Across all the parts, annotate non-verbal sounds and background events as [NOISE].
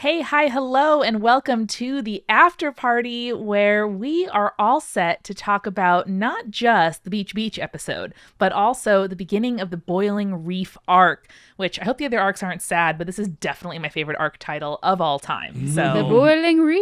Hey, hi, hello, and welcome to the after party where we are all set to talk about not just the Beach Beach episode, but also the beginning of the Boiling Reef arc, which I hope the other arcs aren't sad, but this is definitely my favorite arc title of all time. Mm. So, The Boiling Reef.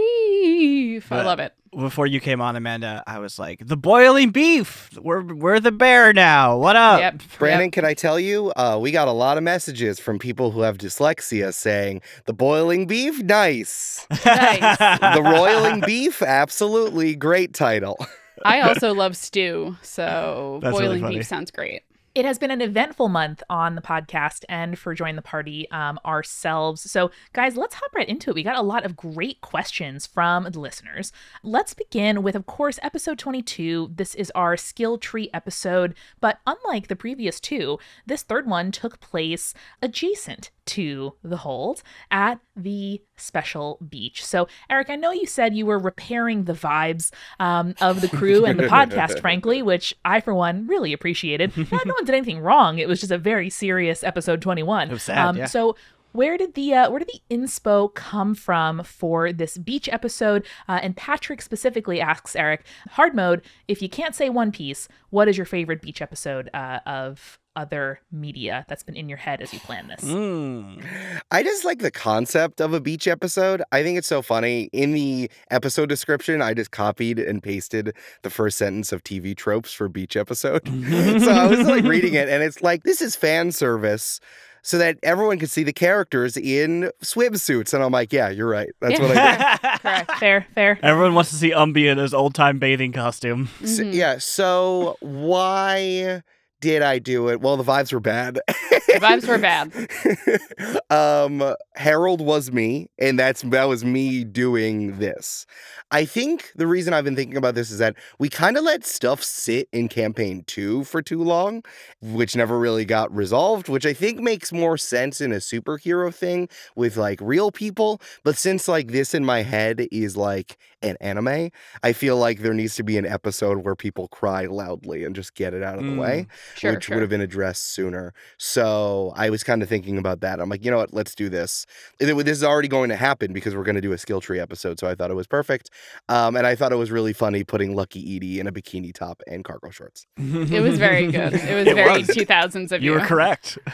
I But- love it. Before you came on, Amanda, I was like, "The boiling beef. We're we're the bear now. What up?" yep. Brandon, Yep. can I tell you? Uh, we got a lot of messages from people who have dyslexia saying the boiling beef, nice. Nice. [LAUGHS] the roiling beef, absolutely great title. I [LAUGHS] also love stew, so That's boiling funny. beef sounds great. It has been an eventful month on the podcast and for Join the Party um, ourselves. So, guys, let's hop right into it. We got a lot of great questions from the listeners. Let's begin with, of course, episode 22. This is our skill tree episode, but unlike the previous two, this third one took place adjacent to the hold at the special beach. So, Eric, I know you said you were repairing the vibes um, of the crew and the [LAUGHS] podcast, frankly, which I, for one, really appreciated. [LAUGHS] No, no one did anything wrong. It was just a very serious episode 21. It was sad, yeah. So, where did the uh, where did the inspo come from for this beach episode? Uh, and Patrick specifically asks Eric, hard mode. If you can't say One Piece, what is your favorite beach episode uh, of other media that's been in your head as you plan this? Mm. I just like the concept of a beach episode. I think it's so funny. In the episode description, I just copied and pasted the first sentence of TV tropes for beach episode. [LAUGHS] so I was like reading it, and it's like, this is fan service. So that everyone can see the characters in swimsuits. And I'm like, yeah, you're right. That's what I did. [LAUGHS] Correct. Fair, fair. Everyone wants to see Umbi in his old time bathing costume. So- Mhm. yeah. So why did I do it? Well, the vibes were bad. [LAUGHS] The vibes were bad. [LAUGHS] um, Harold was me, and that's that was me doing this. I think the reason I've been thinking about this is that we kind of let stuff sit in campaign two for too long, which never really got resolved, which I think makes more sense in a superhero thing with like real people. But since like this in my head is like an anime, I feel like there needs to be an episode where people cry loudly and just get it out of the way Sure, which sure. would have been addressed sooner. So I was kind of thinking about that. I'm like, you know what? Let's do this. This is already going to happen because we're going to do a skill tree episode. So I thought it was perfect. Um, and I thought it was really funny putting Lucky Edie in a bikini top and cargo shorts. It was very good. It was It very was. 2000s of You you. were correct. [LAUGHS]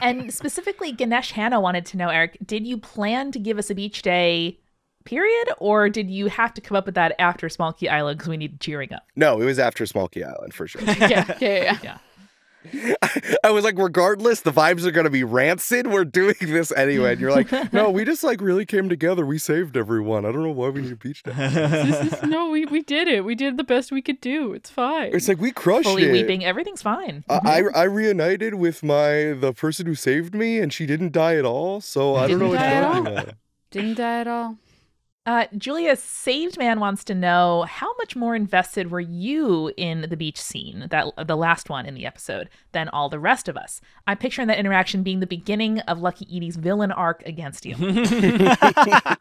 And specifically, Ganesh Hanna wanted to know, Eric, did you plan to give us a beach day period, or did you have to come up with that after Small Key Island because we needed cheering up? No, it was after Smokey Island for sure. [LAUGHS] yeah, yeah, yeah, yeah. [LAUGHS] I was like, regardless, the vibes are going to be rancid. We're doing this anyway. And you're like, [LAUGHS] no, we just like really came together. We saved everyone. I don't know why we need a beach [LAUGHS] day. This no, we, we did it. We did the best we could do. It's fine. It's like we crushed Fully it. weeping, everything's fine. I, I mm-hmm. I reunited with my the person who saved me, and she didn't die at all. So I don't know Didn't what die you're at all? Didn't die at all. Uh, Julia Saved Man wants to know how much more invested were you in the beach scene, that the last one in the episode, than all the rest of us? I'm picturing that interaction being the beginning of Lucky Edie's villain arc against you. [LAUGHS] I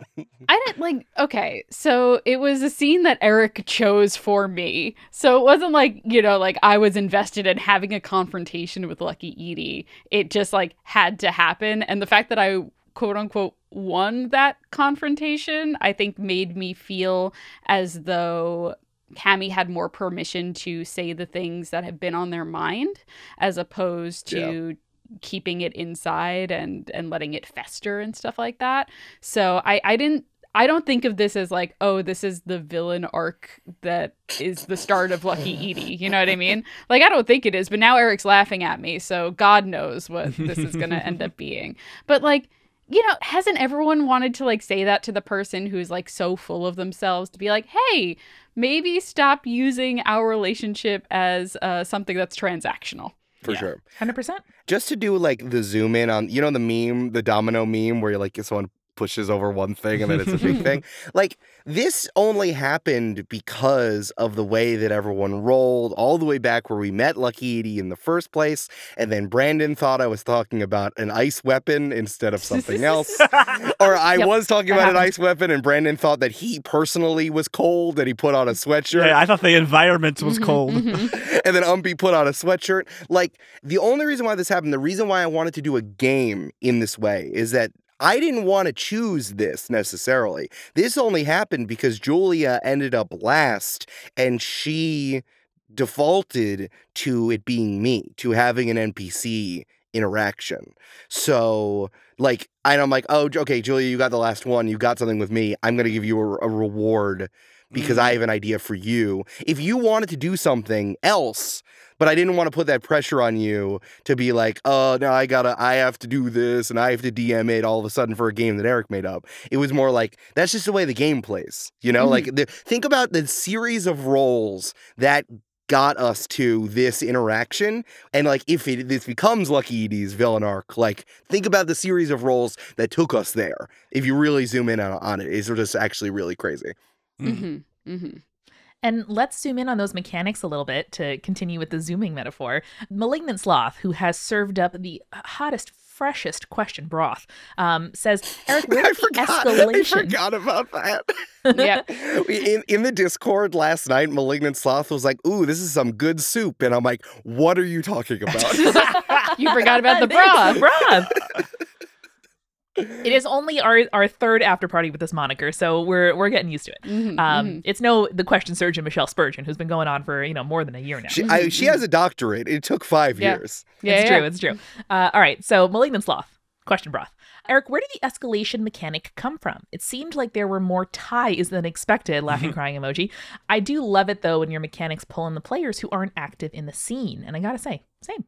didn't like okay, so it was a scene that Eric chose for me. So it wasn't like, you know, like I was invested in having a confrontation with Lucky Edie. It just like had to happen. And the fact that I quote unquote won that confrontation, I think made me feel as though Cammy had more permission to say the things that have been on their mind as opposed to keeping it inside and and letting it fester and stuff like that. So I I didn't I don't think of this as like, oh, this is the villain arc that is the start of Lucky Edie. You know what I mean? [LAUGHS] Like, I don't think it is, but now Eric's laughing at me, so God knows what this is going to end up [LAUGHS] being. But, like, you know, hasn't everyone wanted to, like, say that to the person who's, like, so full of themselves to be like, hey, maybe stop using our relationship as uh, something that's transactional? for Yeah. sure. 100%? Just to do like the zoom in on, you know, the meme, the domino meme, where you're like someone pushes over one thing and then it's a big thing. [LAUGHS] Like this only happened because of the way that everyone rolled all the way back where we met Lucky Edie in the first place. And then Brandon thought I was talking about an ice weapon instead of something else. [LAUGHS] or I Yep, was talking that about an ice weapon and Brandon thought that he personally was cold and he put on a sweatshirt. Yeah, I thought the environment was Mhm, cold. mhm. [LAUGHS] and then Umbi put on a sweatshirt. Like the only reason why this happened, the reason why I wanted to do a game in this way is that I didn't want to choose this necessarily. This only happened because Julia ended up last and she defaulted to it being me, to having an NPC interaction. So, like, and I'm like, oh, okay, Julia, you got the last one. You got something with me. I'm going to give you a, a reward because I mm. have an idea for you. If you wanted to do something else, but I didn't want to put that pressure on you to be like, oh, no, I gotta, I have to do this and I have to DM it all of a sudden for a game that Eric made up. It was more like, that's just the way the game plays, you know? Mhm. Like, the, think about the series of roles that got us to this interaction and like if it this becomes lucky edie's villain arc like think about the series of roles that took us there if you really zoom in on, on it it's just actually really crazy Mm-hmm. hmm And let's zoom in on those mechanics a little bit to continue with the zooming metaphor. Malignant Sloth, who has served up the hottest, freshest question broth, um, says, Eric, [LAUGHS] where I did the forgot, I forgot about that [LAUGHS] [LAUGHS] Yeah. in, in the discord last night malignant sloth was like ooh this is some good soup and i'm like what are you talking about You forgot about the broth. broth. It is only our, our third after party with this moniker, so we're we're getting used to it. Mhm, Um, mhm. It's no the question surgeon Michelle Spurgeon, who's been going on for you know more than a year now. she, I, she has a doctorate it took five Yeah. years yeah, it's yeah. true. It's true. Uh, all right. So, malignant sloth. Question broth. Eric, where did the escalation mechanic come from? It seemed like there were more ties than expected. Laughing, [LAUGHS] crying emoji. I do love it though when your mechanics pull in the players who aren't active in the scene. And I gotta say, same.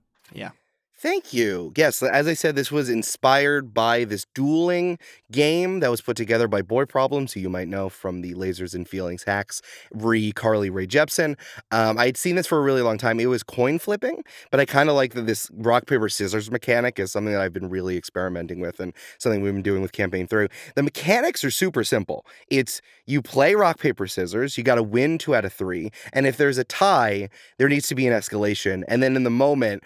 Thank you. Yes, as I said, this was inspired by this dueling game that was put together by Boy Problems, who you might know from the Lasers and Feelings hacks, re Carly Rae Jepsen. Um, I had seen this for a really long time. It was coin flipping, but I kind of like that this rock, paper, scissors mechanic is something that I've been really experimenting with and something we've been doing with Campaign Through. The mechanics are super simple. It's you play rock, paper, scissors, you got to win two out of three. And if there's a tie, there needs to be an escalation. And then in the moment,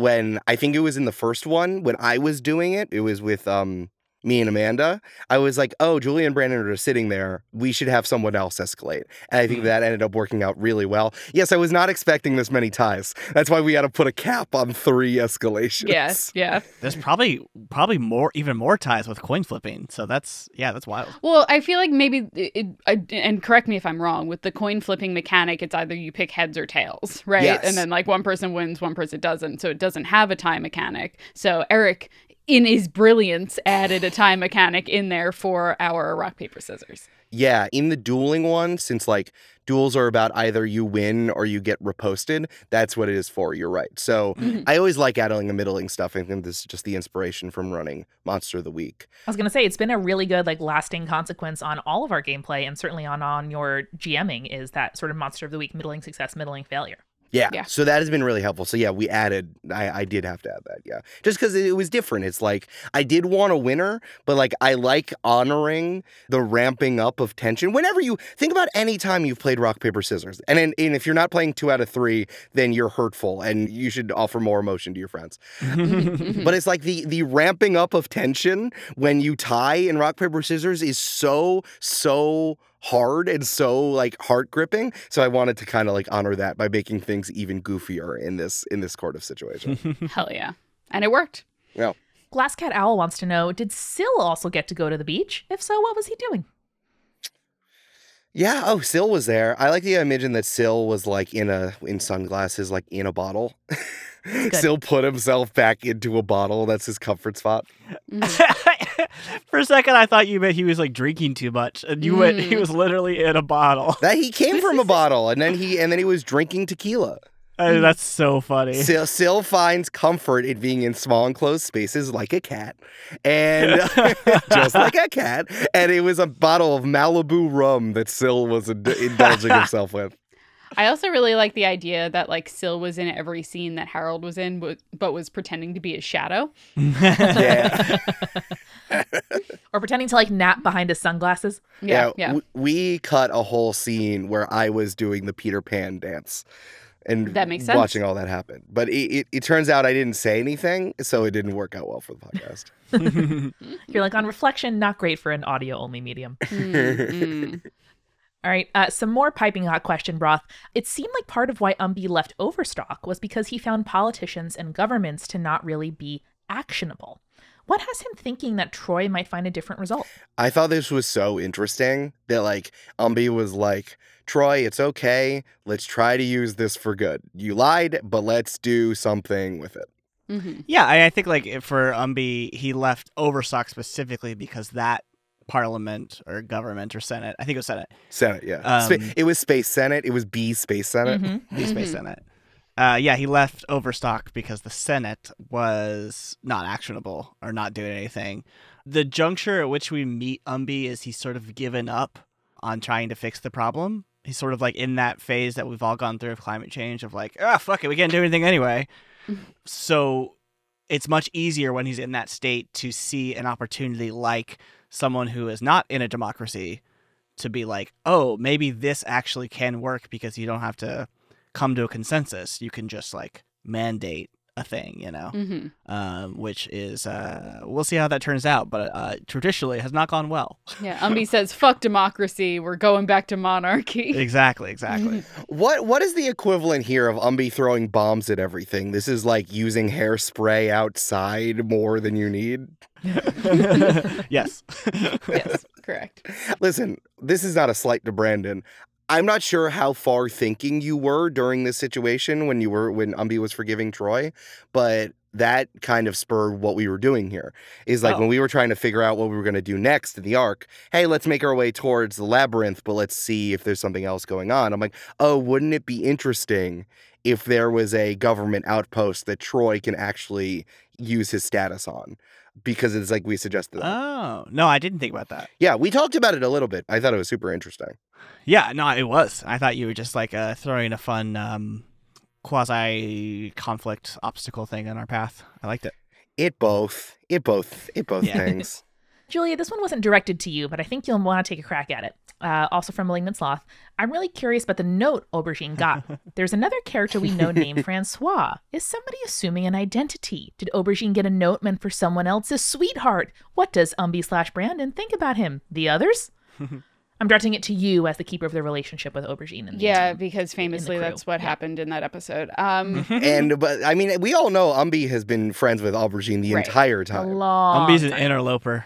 when I think it was in the first one when I was doing it, it was with um me and Amanda. I was like, "Oh, Julie and Brandon are sitting there. We should have someone else escalate." And I think Mm. that ended up working out really well. Yes, I was not expecting this many ties. That's why we had to put a cap on three escalations. Yes, yeah. [LAUGHS] There's probably probably more even more ties with coin flipping. So that's yeah, that's wild. Well, I feel like maybe, it, it, and correct me if I'm wrong, with the coin flipping mechanic, it's either you pick heads or tails, right? Yes. And then like one person wins, one person doesn't. So it doesn't have a tie mechanic. So Eric, in his brilliance, added a tie mechanic in there for our rock, paper, scissors. Yeah, in the dueling one, since like duels are about either you win or you get reposted, that's what it is for. You're right. So Mhm. I always like adding the middling stuff. I think this is just the inspiration from running Monster of the Week. I was gonna say it's been a really good like lasting consequence on all of our gameplay and certainly on on your GMing is that sort of monster of the week, middling success, middling failure. Yeah. Yeah. So that has been really helpful. So yeah, we added. I, I did have to add that. Yeah. Just because it was different. It's like I did want a winner, but like I like honoring the ramping up of tension. Whenever you think about any time you've played rock paper scissors, and and, and if you're not playing two out of three, then you're hurtful, and you should offer more emotion to your friends. But it's like the the ramping up of tension when you tie in rock paper scissors is so so hard and so like heart gripping. So I wanted to kind of like honor that by making things even goofier in this in this sort of situation. [LAUGHS] Hell yeah. And it worked. Well, Glasscat Owl wants to know, did Syl also get to go to the beach? If so, what was he doing? yeah. Oh, Syl was there. I like the imagine that Syl was like in a in sunglasses, like in a bottle. Syl [LAUGHS] put himself back into a bottle. That's his comfort spot. Mhm. [LAUGHS] For a second, I thought you meant he was like drinking too much, and you went he Mm. was literally in a bottle. That he came from a [LAUGHS] bottle, and then he and then he was drinking tequila. Uh, that's so funny. Sil, Sil finds comfort in being in small enclosed spaces like a cat, and [LAUGHS] just like a cat. And it was a bottle of Malibu rum that Sil was ind- indulging [LAUGHS] himself with. I also really like the idea that like Syl was in every scene that Harold was in, but, but was pretending to be his shadow. Yeah, [LAUGHS] Or pretending to like nap behind his sunglasses? Yeah, yeah. w- we cut a whole scene where I was doing the Peter Pan dance. And That makes sense. watching all that happen. But it, it, it turns out I didn't say anything, so it didn't work out well for the podcast. [LAUGHS] You're like, on reflection, not great for an audio only medium. [LAUGHS] Mm, mm. All right, uh, some more piping hot question broth. It seemed like part of why Umbi left Overstock was because he found politicians and governments to not really be actionable. What has him thinking that Troy might find a different result? I thought this was so interesting that like Umbi was like, Troy, it's okay. Let's try to use this for good. You lied, but let's do something with it. Mhm. Yeah, I, I think like for Umbi, he left Overstock specifically because that parliament or government or senate, I think it was senate, Senate, yeah. Spa- Um, it was Space Senate. It was B Space Senate. Mhm. the space Mhm. senate. Uh, yeah, he left Overstock because the Senate was not actionable or not doing anything. The juncture at which we meet Umbi is he's sort of given up on trying to fix the problem. He's sort of like in that phase that we've all gone through of climate change of like, ah, fuck it, we can't do anything anyway. [LAUGHS] so it's much easier when he's in that state to see an opportunity like someone who is not in a democracy to be like, oh, maybe this actually can work because you don't have to come to a consensus. You can just like mandate a thing, you know, Mhm. um, which is uh, we'll see how that turns out. But uh, traditionally, it has not gone well. Yeah, Umbi [LAUGHS] says, "Fuck democracy. We're going back to monarchy." exactly, exactly. [LAUGHS] What what is the equivalent here of Umbi throwing bombs at everything? This is like using hairspray outside more than you need. [LAUGHS] yes. yes, correct. Listen, this is not a slight to Brandon. I'm not sure how far thinking you were during this situation when you were when Umbi was forgiving Troy, but that kind of spurred what we were doing here. Is like Oh. when we were trying to figure out what we were going to do next in the arc. Hey, let's make our way towards the labyrinth, but let's see if there's something else going on. I'm like, oh, wouldn't it be interesting if there was a government outpost that Troy can actually use his status on? Because it's like we suggested. that. oh no, I didn't think about that. yeah, we talked about it a little bit. I thought it was super interesting. Yeah, no, it was. I thought you were just like uh, throwing a fun um, quasi conflict obstacle thing in our path. I liked it. It both. It both. It both Yeah. things. [LAUGHS] Julia, this one wasn't directed to you, but I think you'll want to take a crack at it. Uh, also from Malignant Sloth, I'm really curious about the note Aubergine got. [LAUGHS] There's another character we know named [LAUGHS] Francois. Is somebody assuming an identity? Did Aubergine get a note meant for someone else's sweetheart? What does Umbi slash Brandon think about him? The others? [LAUGHS] I'm directing it to you as the keeper of the relationship with Aubergine. In Yeah, because famously that's what Yeah. happened in that episode. Um, and but I mean, we all know Umbi has been friends with Aubergine the Right. entire time. long Umbi's an time. interloper.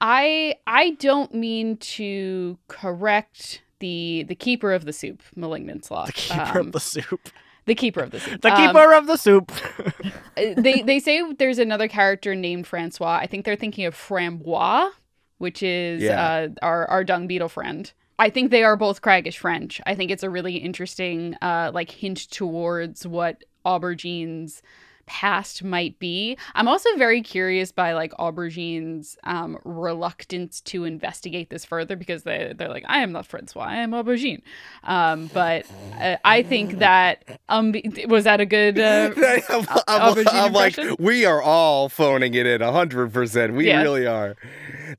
I I don't mean to correct the the keeper of the soup, malignant sloth. The keeper Um, of the soup. the keeper of the soup. [LAUGHS] The Um, keeper of the soup. [LAUGHS] uh, they they say there's another character named Francois. I think they're thinking of Frambois, which is Yeah. uh, our our dung beetle friend. I think they are both Craggish French. I think it's a really interesting uh, like hint towards what Aubergine's past might be. I'm also very curious by like Aubergine's um, reluctance to investigate this further because they they're like I am not Francois, I am Aubergine. Um, but uh, I think that um was that a good uh, [LAUGHS] I'm, I'm- Aubergine I'm like, impression? we are all phoning it in hundred percent. We Yeah. really are.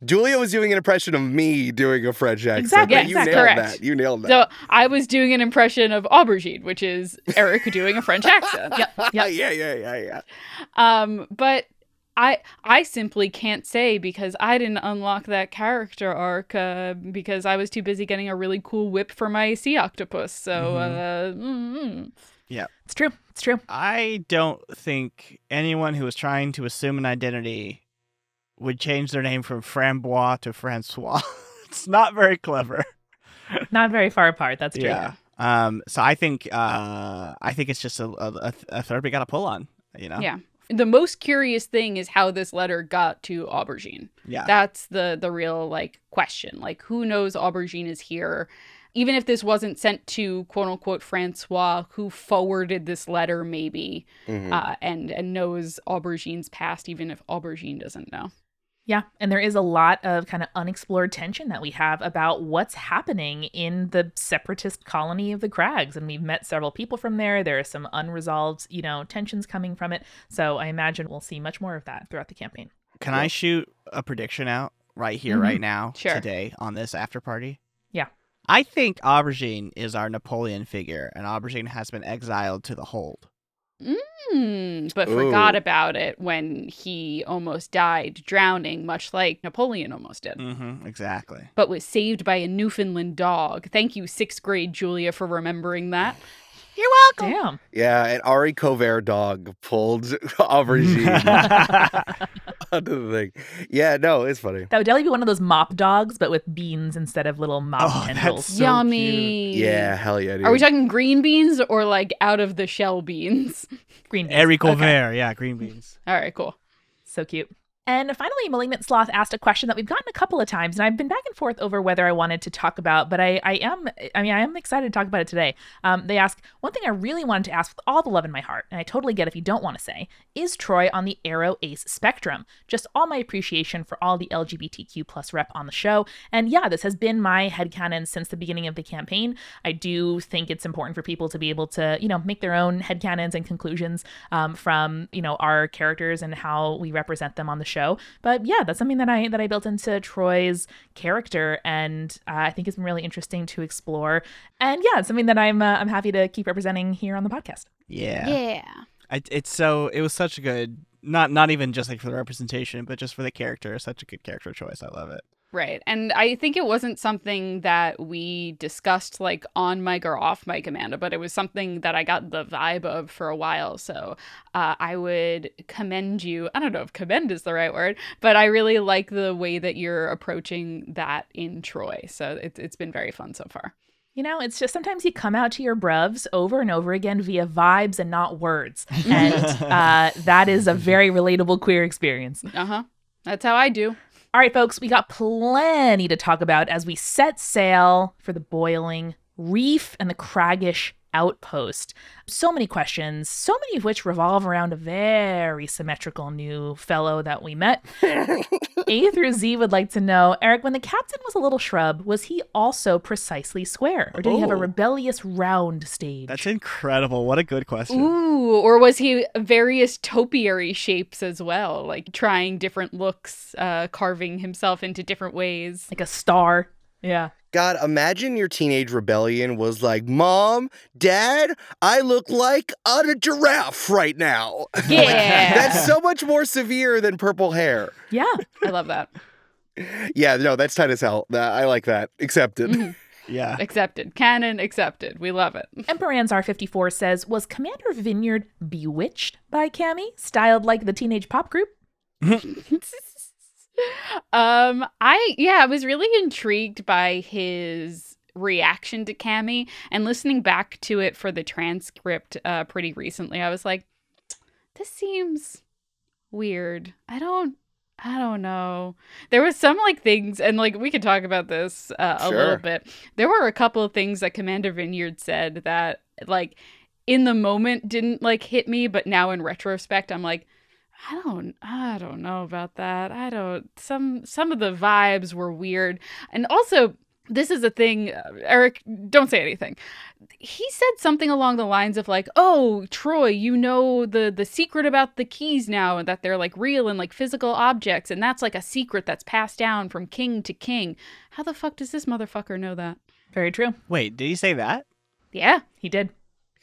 Julia was doing an impression of me doing a French accent. Exactly, but You exactly. nailed Correct. that. You nailed that. So I was doing an impression of aubergine, which is Eric doing a French accent. Yep, yeah, yep. [LAUGHS] yeah, yeah, yeah. Um, but I I simply can't say because I didn't unlock that character arc uh, because I was too busy getting a really cool whip for my sea octopus. So uh, mm, It's true. It's true. I don't think anyone who was trying to assume an identity would change their name from Frambois to Francois. [LAUGHS] it's not very clever. Not very far apart. That's true. Yeah. Um. So I think uh I think it's just a a, a third we got to pull on. You know. yeah. The most curious thing is how this letter got to aubergine. Yeah. That's the the real like question. Like who knows aubergine is here? Even if this wasn't sent to quote unquote Francois, who forwarded this letter maybe, Mhm. uh, and and knows aubergine's past, even if aubergine doesn't know. Yeah, and there is a lot of kind of unexplored tension that we have about what's happening in the separatist colony of the Crags, and we've met several people from there. There are some unresolved, you know, tensions coming from it. So I imagine we'll see much more of that throughout the campaign. Can I shoot a prediction out right here, Mhm. right now, Sure. today on this after party? Yeah. I think Aubergine is our Napoleon figure, and Aubergine has been exiled to the hold. Hmm, but forgot about it when he almost died drowning, much like Napoleon almost did. Mm-hmm. Exactly. But was saved by a Newfoundland dog. Thank you, sixth grade Julia, for remembering that. You're welcome. Damn. Yeah, and Ari Covert dog pulled [LAUGHS] Aubergine [LAUGHS] onto the thing. Yeah, no, it's funny. That would definitely be one of those mop dogs, but with beans instead of little mop Oh, tendrils. that's so Yummy. Yeah, hell yeah, dude. Are we talking green beans or like out of the shell beans? Green beans. Eric Okay. Yeah, green beans. All right, cool. So cute. And finally, Malignant Sloth asked a question that we've gotten a couple of times, and I've been back and forth over whether I wanted to talk about, but I, I am, I mean, I am excited to talk about it today. Um, they ask, one thing I really wanted to ask with all the love in my heart, and I totally get if you don't want to say, is Troy on the aro-ace spectrum? Just all my appreciation for all the LGBTQ plus rep on the show. And yeah, this has been my headcanon since the beginning of the campaign. I do think it's important for people to be able to, you know, make their own headcanons and conclusions um, from, you know, our characters and how we represent them on the show. But yeah, that's something that I that I built into Troy's character, and uh, I think it's been really interesting to explore. And yeah, it's something that I'm uh, I'm happy to keep representing here on the podcast. Yeah. Yeah. I, it's so it was such a good not not even just like for the representation, but just for the character. Such a good character choice. I love it. Right. And I think it wasn't something that we discussed like on mic or off mic, Amanda, but it was something that I got the vibe of for a while. So uh, I would commend you. I don't know if commend is the right word, but I really like the way that you're approaching that in Troy. So it, it's been very fun so far. You know, it's just sometimes you come out to your bruvs over and over again via vibes and not words, [LAUGHS] and uh, that is a very relatable queer experience. Uh huh. That's how I do. All right, folks, we got plenty to talk about as we set sail for the boiling reef and the craggish outpost. So many questions, so many of which revolve around a very symmetrical new fellow that we met. [LAUGHS] A through Z would like to know, Eric, when the captain was a little shrub, was he also precisely square? Or did he have a Oh. rebellious round stage? That's incredible. What a good question. Ooh, or was he various topiary shapes as well, like trying different looks, uh, carving himself into different ways? like a star. Yeah. God, imagine your teenage rebellion was like, Mom, Dad, I look like a giraffe right now. [LAUGHS] Yeah. That's so much more severe than purple hair. Yeah. I love that. [LAUGHS] Yeah, no, that's tight as hell. That- I like that. Accepted. Mhm. Yeah. Accepted. Canon accepted. We love it. Emperor Ansar 54 says, Was Commander Vineyard bewitched by Cammy, styled like the teenage pop group? [LAUGHS] um, I yeah, I was really intrigued by his reaction to Cammy and listening back to it for the transcript uh pretty recently. I was like, this seems weird. I don't I don't know. There was some like things, and like we could talk about this uh, a little bit. There were a couple of things that Commander Vineyard said that like in the moment didn't like hit me, but now in retrospect, I'm like, I don't, I don't know about that. I don't. Some some of the vibes were weird, and also this is a thing. uh, Eric, don't say anything he said something along the lines of like, "Oh, Troy, you know the the secret about the keys now and that they're like real and like physical objects and that's like a secret that's passed down from king to king." How the fuck does this motherfucker know that? Very true. Wait, did he say that? Yeah. He did.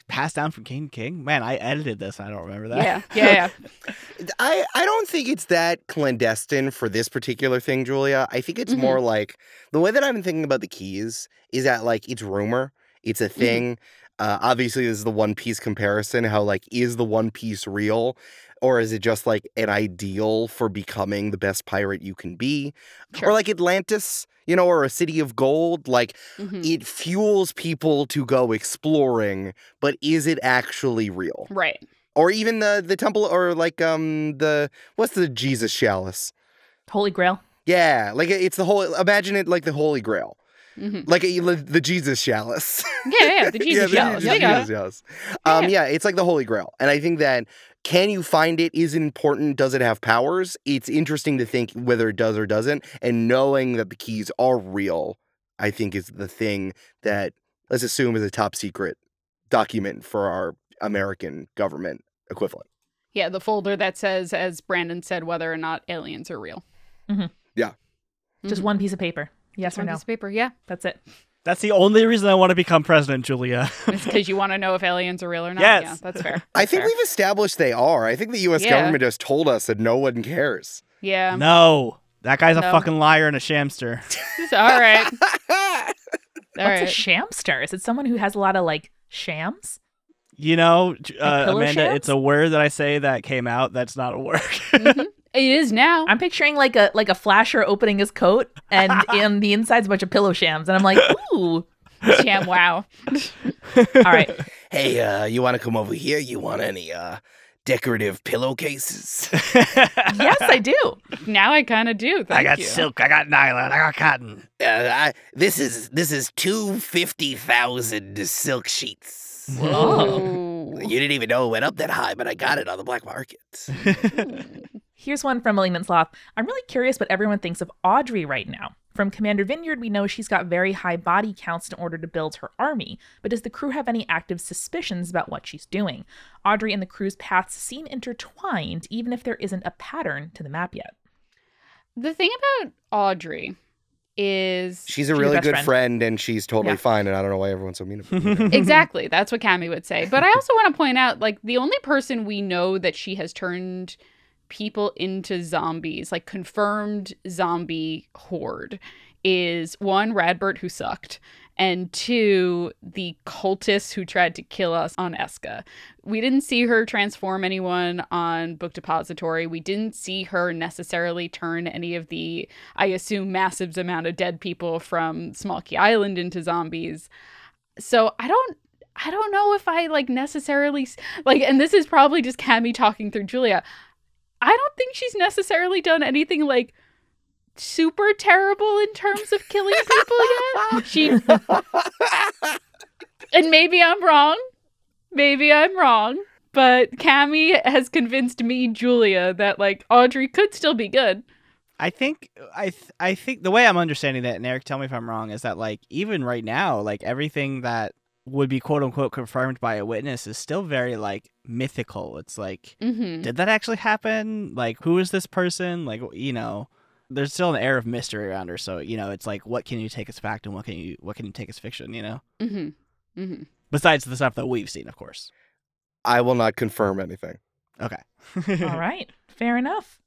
Passed down from king to king? Man, I edited this. I don't remember that. Yeah. Yeah, yeah. [LAUGHS] I, I don't think it's that clandestine for this particular thing, Julia. I think it's Mhm. more like the way that I've been thinking about the keys is that like it's rumor, it's a thing. Uh, obviously, this is the One Piece comparison. How like is the One Piece real, or is it just like an ideal for becoming the best pirate you can be, Sure. or like Atlantis, you know, or a city of gold? Like Mhm. it fuels people to go exploring, but is it actually real? Right. or even the the temple or like um the what's the Jesus chalice? Holy Grail. Yeah, like it's the whole. Imagine it like the Holy Grail, hmm like a, the Jesus chalice. Yeah, yeah. [LAUGHS] The Jesus yeah, chalice. The, Yeah, Jesus, yeah. chalice. Um, Yeah. yeah, it's like the Holy Grail, and I think that can you find it is it important. Does it have powers? It's interesting to think whether it does or doesn't, and knowing that the keys are real, I think is the thing that let's assume is a top secret document for our American government equivalent. Yeah, the folder that says, as Brandon said, whether or not aliens are real. Yeah. Just Mhm. one piece of paper. Yes Just or one no? piece of paper. Yeah, That's it. That's the only reason I want to become president, Julia. [LAUGHS] it's because you want to know if aliens are real or not. Yes. Yeah, that's fair. I think fair. we've established they are. I think the U.S. Yeah. government just told us that no one cares. Yeah. no. That guy's a fucking liar and a shamster. [LAUGHS] [LAUGHS] All right. All What's a shamster? Is it someone who has a lot of like shams? You know, uh, Amanda, shams? it's a word that I say that came out that's not a word. Mhm. It is now. I'm picturing like a like a flasher opening his coat and [LAUGHS] in the inside's a bunch of pillow shams, and I'm like, ooh. sham, wow. [LAUGHS] All right. Hey, uh, you want to come over here? You want any uh decorative pillowcases? [LAUGHS] Yes, I do. Now I kind of do. Thank I got you. silk, I got nylon, I got cotton. uh, I, this is this is two fifty thousand silk sheets. Whoa. You didn't even know it went up that high, but I got it on the black market. Here's one from Malignant Sloth. I'm really curious what everyone thinks of Audrey right now. From Commander Vineyard, we know she's got very high body counts in order to build her army, but does the crew have any active suspicions about what she's doing? Audrey and the crew's paths seem intertwined, even if there isn't a pattern to the map yet. The thing about Audrey is She's a She's really good friend. friend. and she's totally Yeah. fine. And I don't know why everyone's so mean about her. [LAUGHS] [LAUGHS] exactly that's what Cammy would say. But I also want to point out, like the only person we know that she has turned people into zombies, like confirmed zombie horde, is one Radbert who sucked, and two the cultists who tried to kill us on Eska. We didn't see her transform anyone on Book Depository. We didn't see her necessarily turn any of the, I assume, massive amount of dead people from Small Island into zombies. So I don't I don't know if I like necessarily like and this is probably just Cammy talking through Julia. I don't think she's necessarily done anything like super terrible in terms of killing people yet. [LAUGHS] She and maybe I'm wrong. Maybe I'm wrong. But Cammy has convinced me, Julia, that like Audrey could still be good. I think I th- I think the way I'm understanding that, and Eric, tell me if I'm wrong, is that like even right now, like everything that would be quote unquote confirmed by a witness is still very like mythical. It's like, Mm-hmm. did that actually happen? Like, who is this person? Like, you know, there's still an air of mystery around her. So you know, it's like, what can you take as fact and what can you what can you take as fiction? You know, Mm-hmm. Mm-hmm. besides the stuff that we've seen, of course. I will not confirm anything. Okay. All [LAUGHS] right. Fair enough.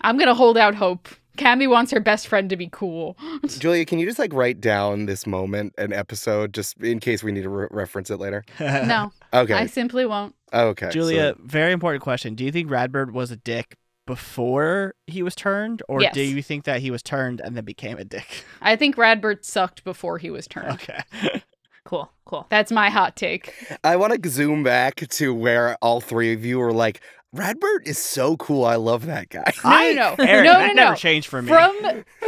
I'm gonna hold out hope. Cammy wants her best friend to be cool. [LAUGHS] Julia, can you just like write down this moment, an episode, just in case we need to re- reference it later? [LAUGHS] no, Okay. I simply won't. okay. so- Julia, very important question. Do you think Radbert was a dick before he was turned, or Yes. do you think that he was turned and then became a dick? I think Radbert sucked before he was turned. Okay. [LAUGHS] Cool. Cool. That's my hot take. I want to zoom back to where all three of you were like, Radbert is so cool. I love that guy. No, I, no, no. Eric, No, that no, never changed for me. From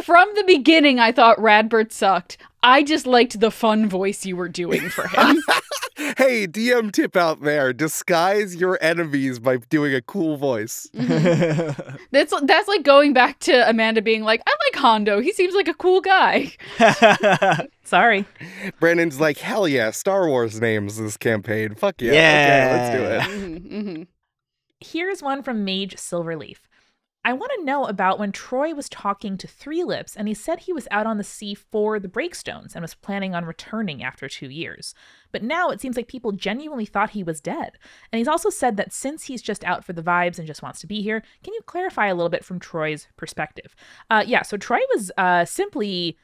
from the beginning, I thought Radbert sucked. I just liked the fun voice you were doing for him. [LAUGHS] hey, DM tip out there disguise your enemies by doing a cool voice. that's that's like going back to Amanda being like, I like Hondo. He seems like a cool guy. [LAUGHS] Sorry. Brandon's like, hell yeah, Star Wars names this campaign. Fuck yeah. Yeah. Okay, let's do it. Mhm, mhm. Here's one from Mage Silverleaf. I want to know about when Troy was talking to Three Lips and he said he was out on the sea for the Breakstones and was planning on returning after two years. But now it seems like people genuinely thought he was dead. And he's also said that since he's just out for the vibes and just wants to be here, can you clarify a little bit from Troy's perspective? Uh, yeah, so Troy was uh, simply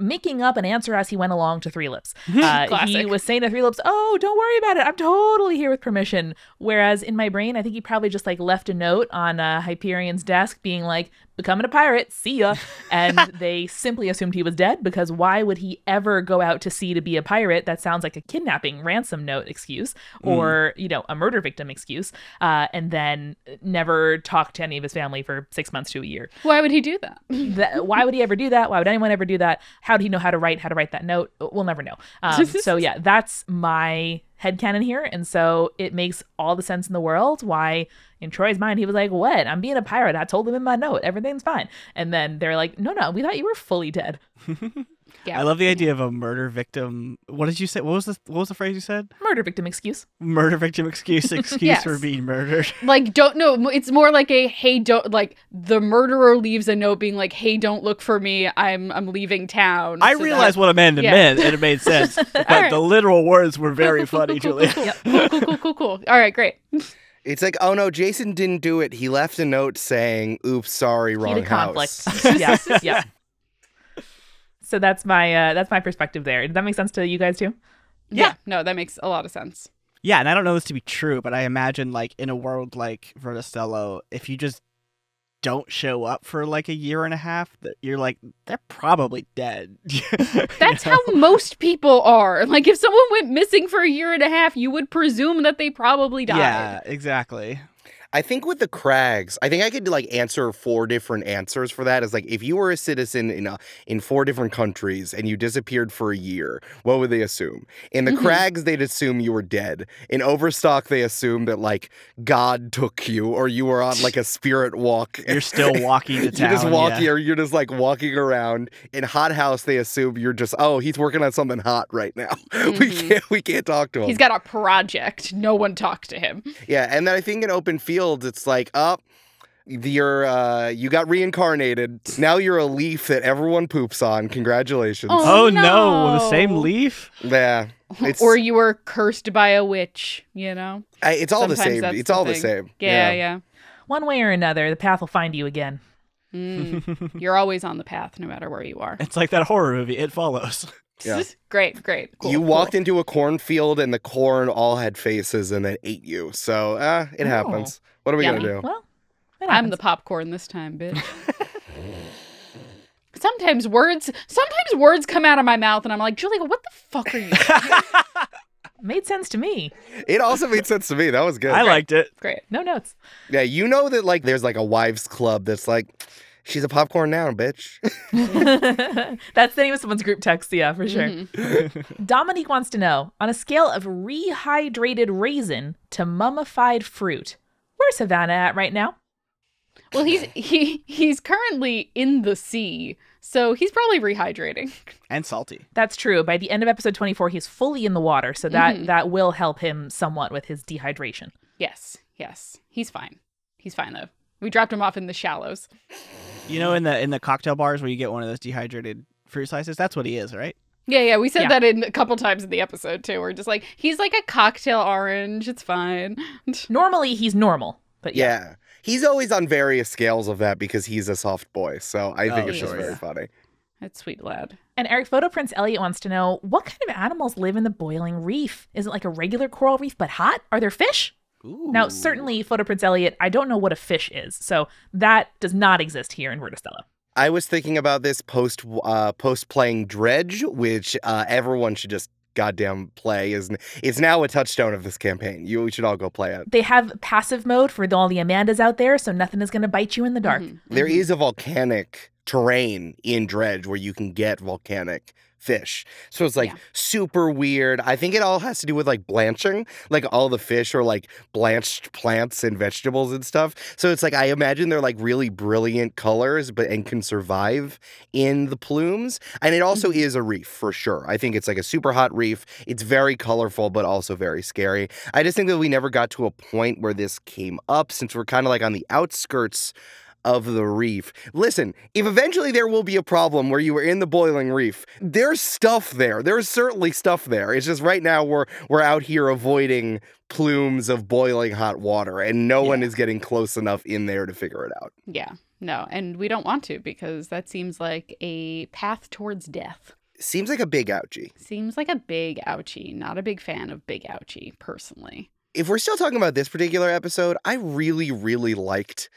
making up an answer as he went along to Three Lips. [LAUGHS] Uh, he was saying to Three Lips, "Oh, don't worry about it. I'm totally here with permission." Whereas in my brain, I think he probably just like left a note on uh, Hyperion's desk, being like, "Becoming a pirate, see ya." [LAUGHS] And they simply assumed he was dead because why would he ever go out to sea to be a pirate? That sounds like a kidnapping, ransom note excuse, or you know, a murder victim excuse. Uh, and then never talk to any of his family for six months to a year Why would he do that? that, why would he ever do that? Why would anyone ever do that? How do he know how to write how to write that note? We'll never know. Um, [LAUGHS] so yeah, that's my headcanon here, and so it makes all the sense in the world why in Troy's mind he was like, "What? I'm being a pirate. I told them in my note everything's fine." And then they're like, "No, no, we thought you were fully dead." [LAUGHS] Yeah. I love the idea of a murder victim. What did you say? What was the what was the phrase you said? Murder victim excuse. Murder victim excuse [LAUGHS] excuse Yes. for being murdered. [LAUGHS] like don't no it's more like a hey don't like the murderer leaves a note being like hey don't look for me i'm i'm leaving town I so realized that- what Amanda yeah. meant, and it made sense. [LAUGHS] But right. the literal words were very funny, cool, cool, Julia. cool, cool, cool, cool, cool, cool. all right great It's like, oh no, Jason didn't do it. He left a note saying, oops, sorry, wrong Heated conflict. house. yeah, yeah. So that's my uh, that's my perspective there. Did that make sense to you guys too? yeah no that makes a lot of sense Yeah, and I don't know this to be true, but I imagine like in a world like Verda Stello, if you just don't show up for like a year and a half, that you're like they're probably dead. [LAUGHS] You That's know? how most people are. Like if someone went missing for a year and a half, you would presume that they probably died. Yeah, exactly. I think with the crags, I think I could like answer four different answers for that. Is like if you were a citizen in a, in four different countries and you disappeared for a year, what would they assume? In the Mhm. crags, they'd assume you were dead. In Overstock, they assume that like God took you or you were on like a spirit walk. You're still [LAUGHS] walking to you're just walking, yeah. or you're just like walking around. In Hot House, they assume you're just oh, he's working on something hot right now. [LAUGHS] we Mhm. can't we can't talk to him. He's got a project. No one talked to him. Yeah, and then I think in open fields, it's like, up, you're uh, you got reincarnated. Now you're a leaf that everyone poops on. Congratulations. Oh, Oh no, the same leaf? Yeah, [LAUGHS] It's- or you were cursed by a witch, you know? I, it's all the same. It's the all the thing. same. Yeah, yeah. One way or another, the path will find you again. Mm. [LAUGHS] You're always on the path, no matter where you are. It's like that horror movie, It Follows. [LAUGHS] Yeah. [LAUGHS] great, great. Cool, you cool. walked into a cornfield and the corn all had faces and then ate you. So, uh, it Oh. happens. What are we Yummy. gonna do? Well, I'm the popcorn this time, bitch. [LAUGHS] sometimes words sometimes words come out of my mouth and I'm like, Julia, what the fuck are you? [LAUGHS] Made sense to me. It also made sense to me. That was good. I liked it. Great. No notes. yeah, you know that like there's like a wives club that's like, she's a popcorn now, bitch. [LAUGHS] That's the name of someone's group text. Yeah, for sure. Mhm. [LAUGHS] Dominique wants to know on a scale of rehydrated raisin to mummified fruit, where's Savannah at right now? Well, he's he he's currently in the sea, so he's probably rehydrating. And salty. That's true. By the end of episode 24, he's fully in the water, so that Mhm. that will help him somewhat with his dehydration. Yes, yes. He's fine. He's fine though. We dropped him off in the shallows. You know, in the in the cocktail bars where you get one of those dehydrated fruit slices, that's what he is, right? Yeah, yeah, we said Yeah. that in a couple times in the episode too. We're just like, he's like a cocktail orange. It's fine. [LAUGHS] Normally, he's normal, but yeah. Yeah. He's always on various scales of that because he's a soft boy. So I think Oh, it's just sure, very funny. That's sweet lad. And Eric Photo Prince Elliot wants to know what kind of animals live in the boiling reef? Is it like a regular coral reef but hot? Are there fish? Now, certainly, Photo Prince Elliot, I don't know what a fish is, so that does not exist here in Verda Stello. I was thinking about this post uh, post playing Dredge, which uh, everyone should just goddamn play. is It's now a touchstone of this campaign. You we should all go play it. They have passive mode for all the Amandas out there, so nothing is going to bite you in the dark. Mhm, There mhm. is a volcanic terrain in Dredge where you can get volcanic fish. So it's like Yeah. super weird. I think it all has to do with like blanching. Like all the fish are like blanched plants and vegetables and stuff. So it's like I imagine they're like really brilliant colors but and can survive in the plumes. And it also Mhm. is a reef for sure. I think it's like a super hot reef. It's very colorful but also very scary. I just think that we never got to a point where this came up since we're kind of like on the outskirts of the reef. Listen, if eventually there will be a problem where you are in the boiling reef, there's stuff there. There's certainly stuff there. It's just right now we're we're out here avoiding plumes of boiling hot water and no one is getting close enough in there to figure it out. Yeah. No, and we don't want to because that seems like a path towards death. Seems like a big ouchie. Seems like a big ouchie. Not a big fan of big ouchie, personally. If we're still talking about this particular episode, I really really liked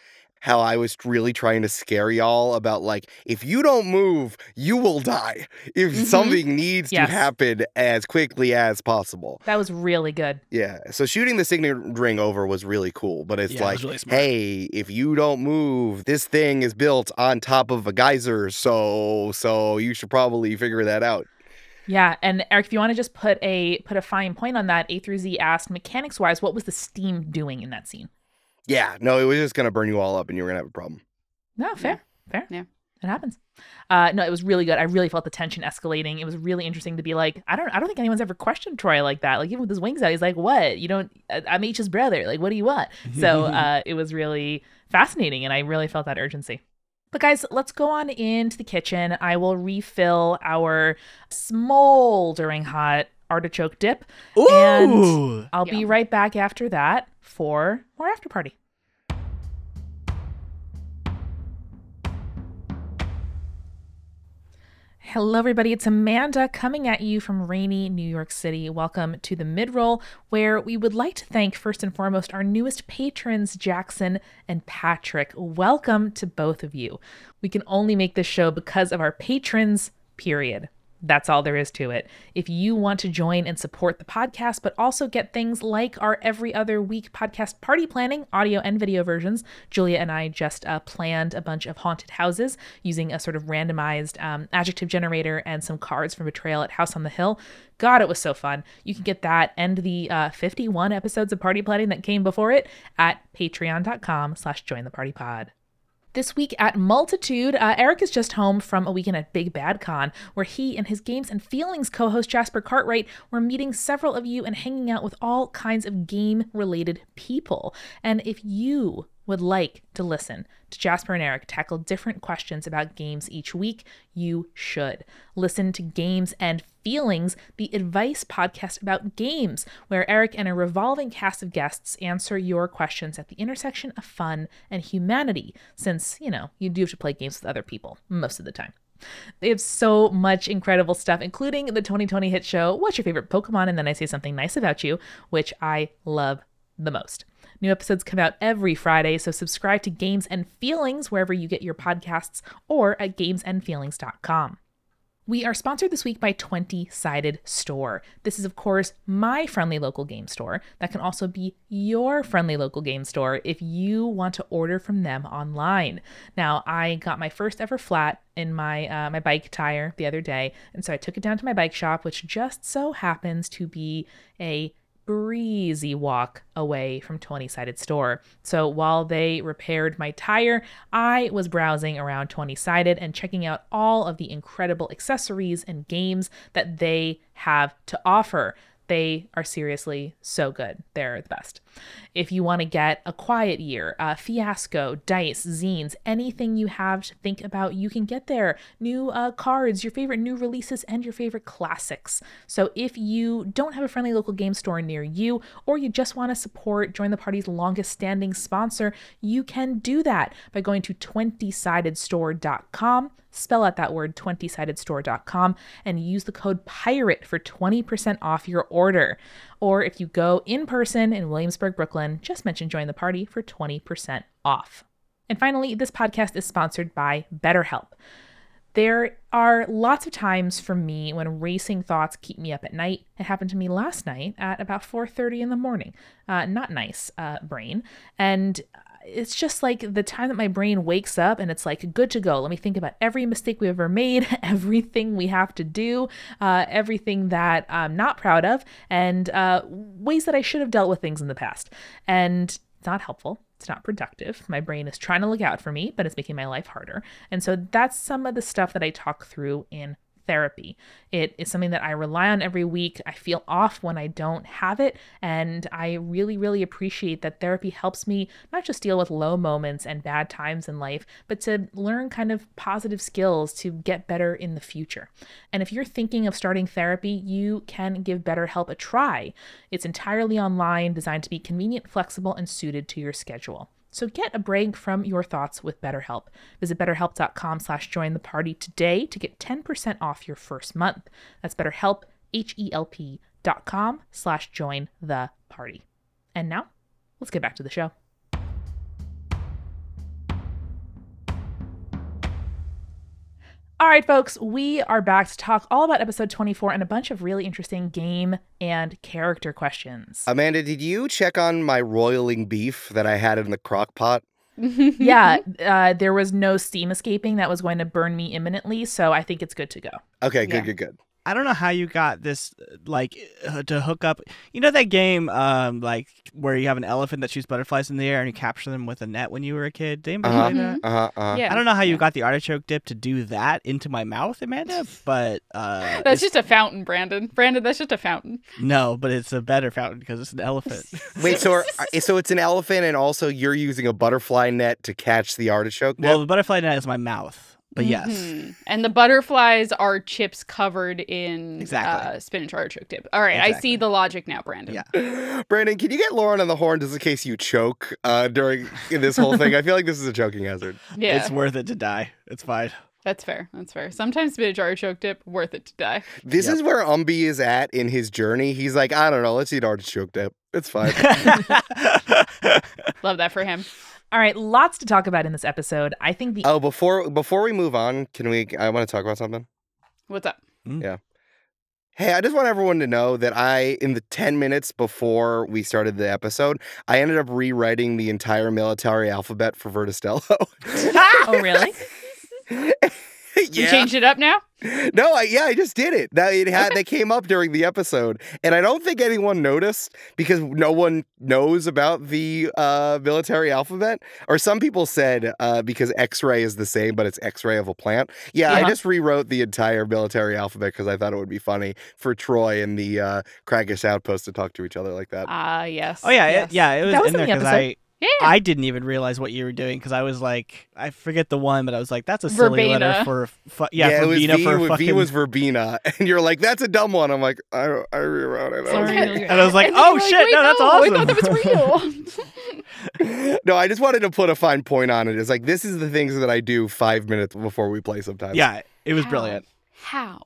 how I was really trying to scare y'all about like if you don't move, you will die. If Mhm. something needs Yes. to happen as quickly as possible. That was really good. Yeah. So shooting the signet ring over was really cool, but it's Yeah, like, was really hey, if you don't move, this thing is built on top of a geyser, so so you should probably figure that out. Yeah, and Eric, if you want to just put a put a fine point on that, A through Z asked mechanics wise, what was the steam doing in that scene? Yeah. No, it was just gonna burn you all up, and you were gonna have a problem. No, fair, fair. Yeah. it happens. Uh, no, it was really good. I really felt the tension escalating. It was really interesting to be like, I don't, I don't think anyone's ever questioned Troy like that. Like even with his wings out, he's like, "What? You don't? I- I'm H's brother. Like, what do you want?" [LAUGHS] So uh, it was really fascinating, and I really felt that urgency. But guys, let's go on into the kitchen. I will refill our smoldering hot artichoke dip. And Ooh. I'll be right back after that for more after party. Hello, everybody. It's Amanda coming at you from rainy New York City. Welcome to the midroll, where we would like to thank first and foremost our newest patrons, Jackson and Patrick. Welcome to both of you. We can only make this show because of our patrons, period. That's all there is to it. If you want to join and support the podcast, but also get things like our every other week podcast party planning, audio and video versions, Julia and I just uh, planned a bunch of haunted houses using a sort of randomized um, adjective generator and some cards from Betrayal at House on the Hill. God, it was so fun. You can get that and the uh, 51 episodes of party planning that came before it at patreon.com slash join the party pod. This week at Multitude, uh, Eric is just home from a weekend at Big Bad Con, where he and his Games and Feelings co host Jasper Cartwright were meeting several of you and hanging out with all kinds of game related people. And if you would like to listen to Jasper and Eric tackle different questions about games each week, you should. Listen to Games and Feelings, the advice podcast about games, where Eric and a revolving cast of guests answer your questions at the intersection of fun and humanity, since, you know, you do have to play games with other people most of the time. They have so much incredible stuff, including the 2020 hit show, What's Your Favorite Pokemon? And then I Say Something Nice About You, which I love the most. New episodes come out every Friday, so subscribe to Games and Feelings wherever you get your podcasts or at gamesandfeelings.com. We are sponsored this week by 20 Sided Store. This is, of course, my friendly local game store. That can also be your friendly local game store if you want to order from them online. Now, I got my first ever flat in my uh, my bike tire the other day, and so I took it down to my bike shop, which just so happens to be a breezy walk away from 20 sided store. So while they repaired my tire, I was browsing around 20 sided and checking out all of the incredible accessories and games that they have to offer. They are seriously so good. They're the best. If you want to get a quiet year, uh, fiasco, dice, zines, anything you have to think about, you can get there. New uh, cards, your favorite new releases, and your favorite classics. So if you don't have a friendly local game store near you, or you just want to support Join the Party's longest standing sponsor, you can do that by going to 20sidedstore.com spell out that word 20sidedstore.com and use the code pirate for 20% off your order or if you go in person in williamsburg brooklyn just mention join the party for 20% off and finally this podcast is sponsored by betterhelp there are lots of times for me when racing thoughts keep me up at night. It happened to me last night at about 4:30 in the morning. Uh, not nice, uh, brain. And it's just like the time that my brain wakes up and it's like good to go. Let me think about every mistake we ever made [LAUGHS] everything we have to do uh, everything that i'm not proud of and uh, ways that i should have dealt with things in the past. And it's not helpful. It's not productive. My brain is trying to look out for me but it's making my life harder. And so that's some of the stuff that i talk through in therapy. It is something that I rely on every week. I feel off when I don't have it. And I really, really appreciate that therapy helps me not just deal with low moments and bad times in life, but to learn kind of positive skills to get better in the future. And if you're thinking of starting therapy, you can give BetterHelp a try. It's entirely online, designed to be convenient, flexible, and suited to your schedule. So get a break from your thoughts with BetterHelp. Visit betterhelp.com slash join the party today to get 10% off your first month. That's betterhelp, H-E-L-P dot com slash join the party. And now, let's get back to the show. All right, folks, we are back to talk all about episode 24 and a bunch of really interesting game and character questions. Amanda, did you check on my roiling beef that I had in the crock pot? [LAUGHS] yeah, uh, there was no steam escaping that was going to burn me imminently, so I think it's good to go. Okay, good, Yeah. good, good. I don't know how you got this like uh, to hook up. You know that game um like where you have an elephant that shoots butterflies in the air and you capture them with a net when you were a kid. Did anybody Uh-huh. play that? Uh huh. Uh-huh. Yeah. I don't know how you Yeah. got the artichoke dip to do that into my mouth, Amanda, but uh That's it's- just a fountain, Brandon. Brandon, that's just a fountain. no, but it's a better fountain because it's an elephant. [LAUGHS] Wait, so are, are- so it's an elephant, and also you're using a butterfly net to catch the artichoke. well, the butterfly net is my mouth, but yes. Mhm. And the butterflies are chips covered in Exactly. uh, spinach artichoke dip. All right, I see the logic now, Brandon. Yeah. [GASPS] Brandon, can you get Lauren on the horn just in case you choke uh, during this whole thing? I feel like this is a choking hazard. [LAUGHS] Yeah. It's worth it to die. It's fine. That's fair. That's fair. Sometimes spinach artichoke dip, worth it to die. This Yep. is where Umbi is at in his journey. He's like, I don't know, let's eat artichoke dip. It's fine. [LAUGHS] Love that for him. All right, lots to talk about in this episode. I think the oh, before before we move on, can we? I want to talk about something. What's up? Mm. Yeah. Hey, I just want everyone to know that I, in the 10 minutes before we started the episode, I ended up rewriting the entire military alphabet for Verda Stello. [LAUGHS] Oh, really? [LAUGHS] [LAUGHS] [LAUGHS] You changed it up now? No, I, yeah, I just did it. That it had they came up during the episode, and I don't think anyone noticed because no one knows about the uh, military alphabet. Or some people said uh, because X-ray is the same, but it's X-ray of a plant. Yeah, I just rewrote the entire military alphabet because I thought it would be funny for Troy and the uh, Craggish Outpost to talk to each other like that. Ah, yes. oh yeah, yes. it, yeah, it was, That was in in there the because episode. I Yeah. I didn't even realize what you were doing because I was like, I forget the one, but I was like, that's a silly letter for fu- yeah, it was Verbena V, for v fucking. was Verbena, [LAUGHS] and you're like, "That's a dumb one." I'm like, "I, I rewrote it." That was Sorry. great." and I was like, And oh shit, "Wait, no, that's I awesome. thought that was real. [LAUGHS] [LAUGHS] no, I just wanted to put a fine point on it. It's like this is the things that I do five minutes before we play. Sometimes, yeah, it was How? brilliant. How?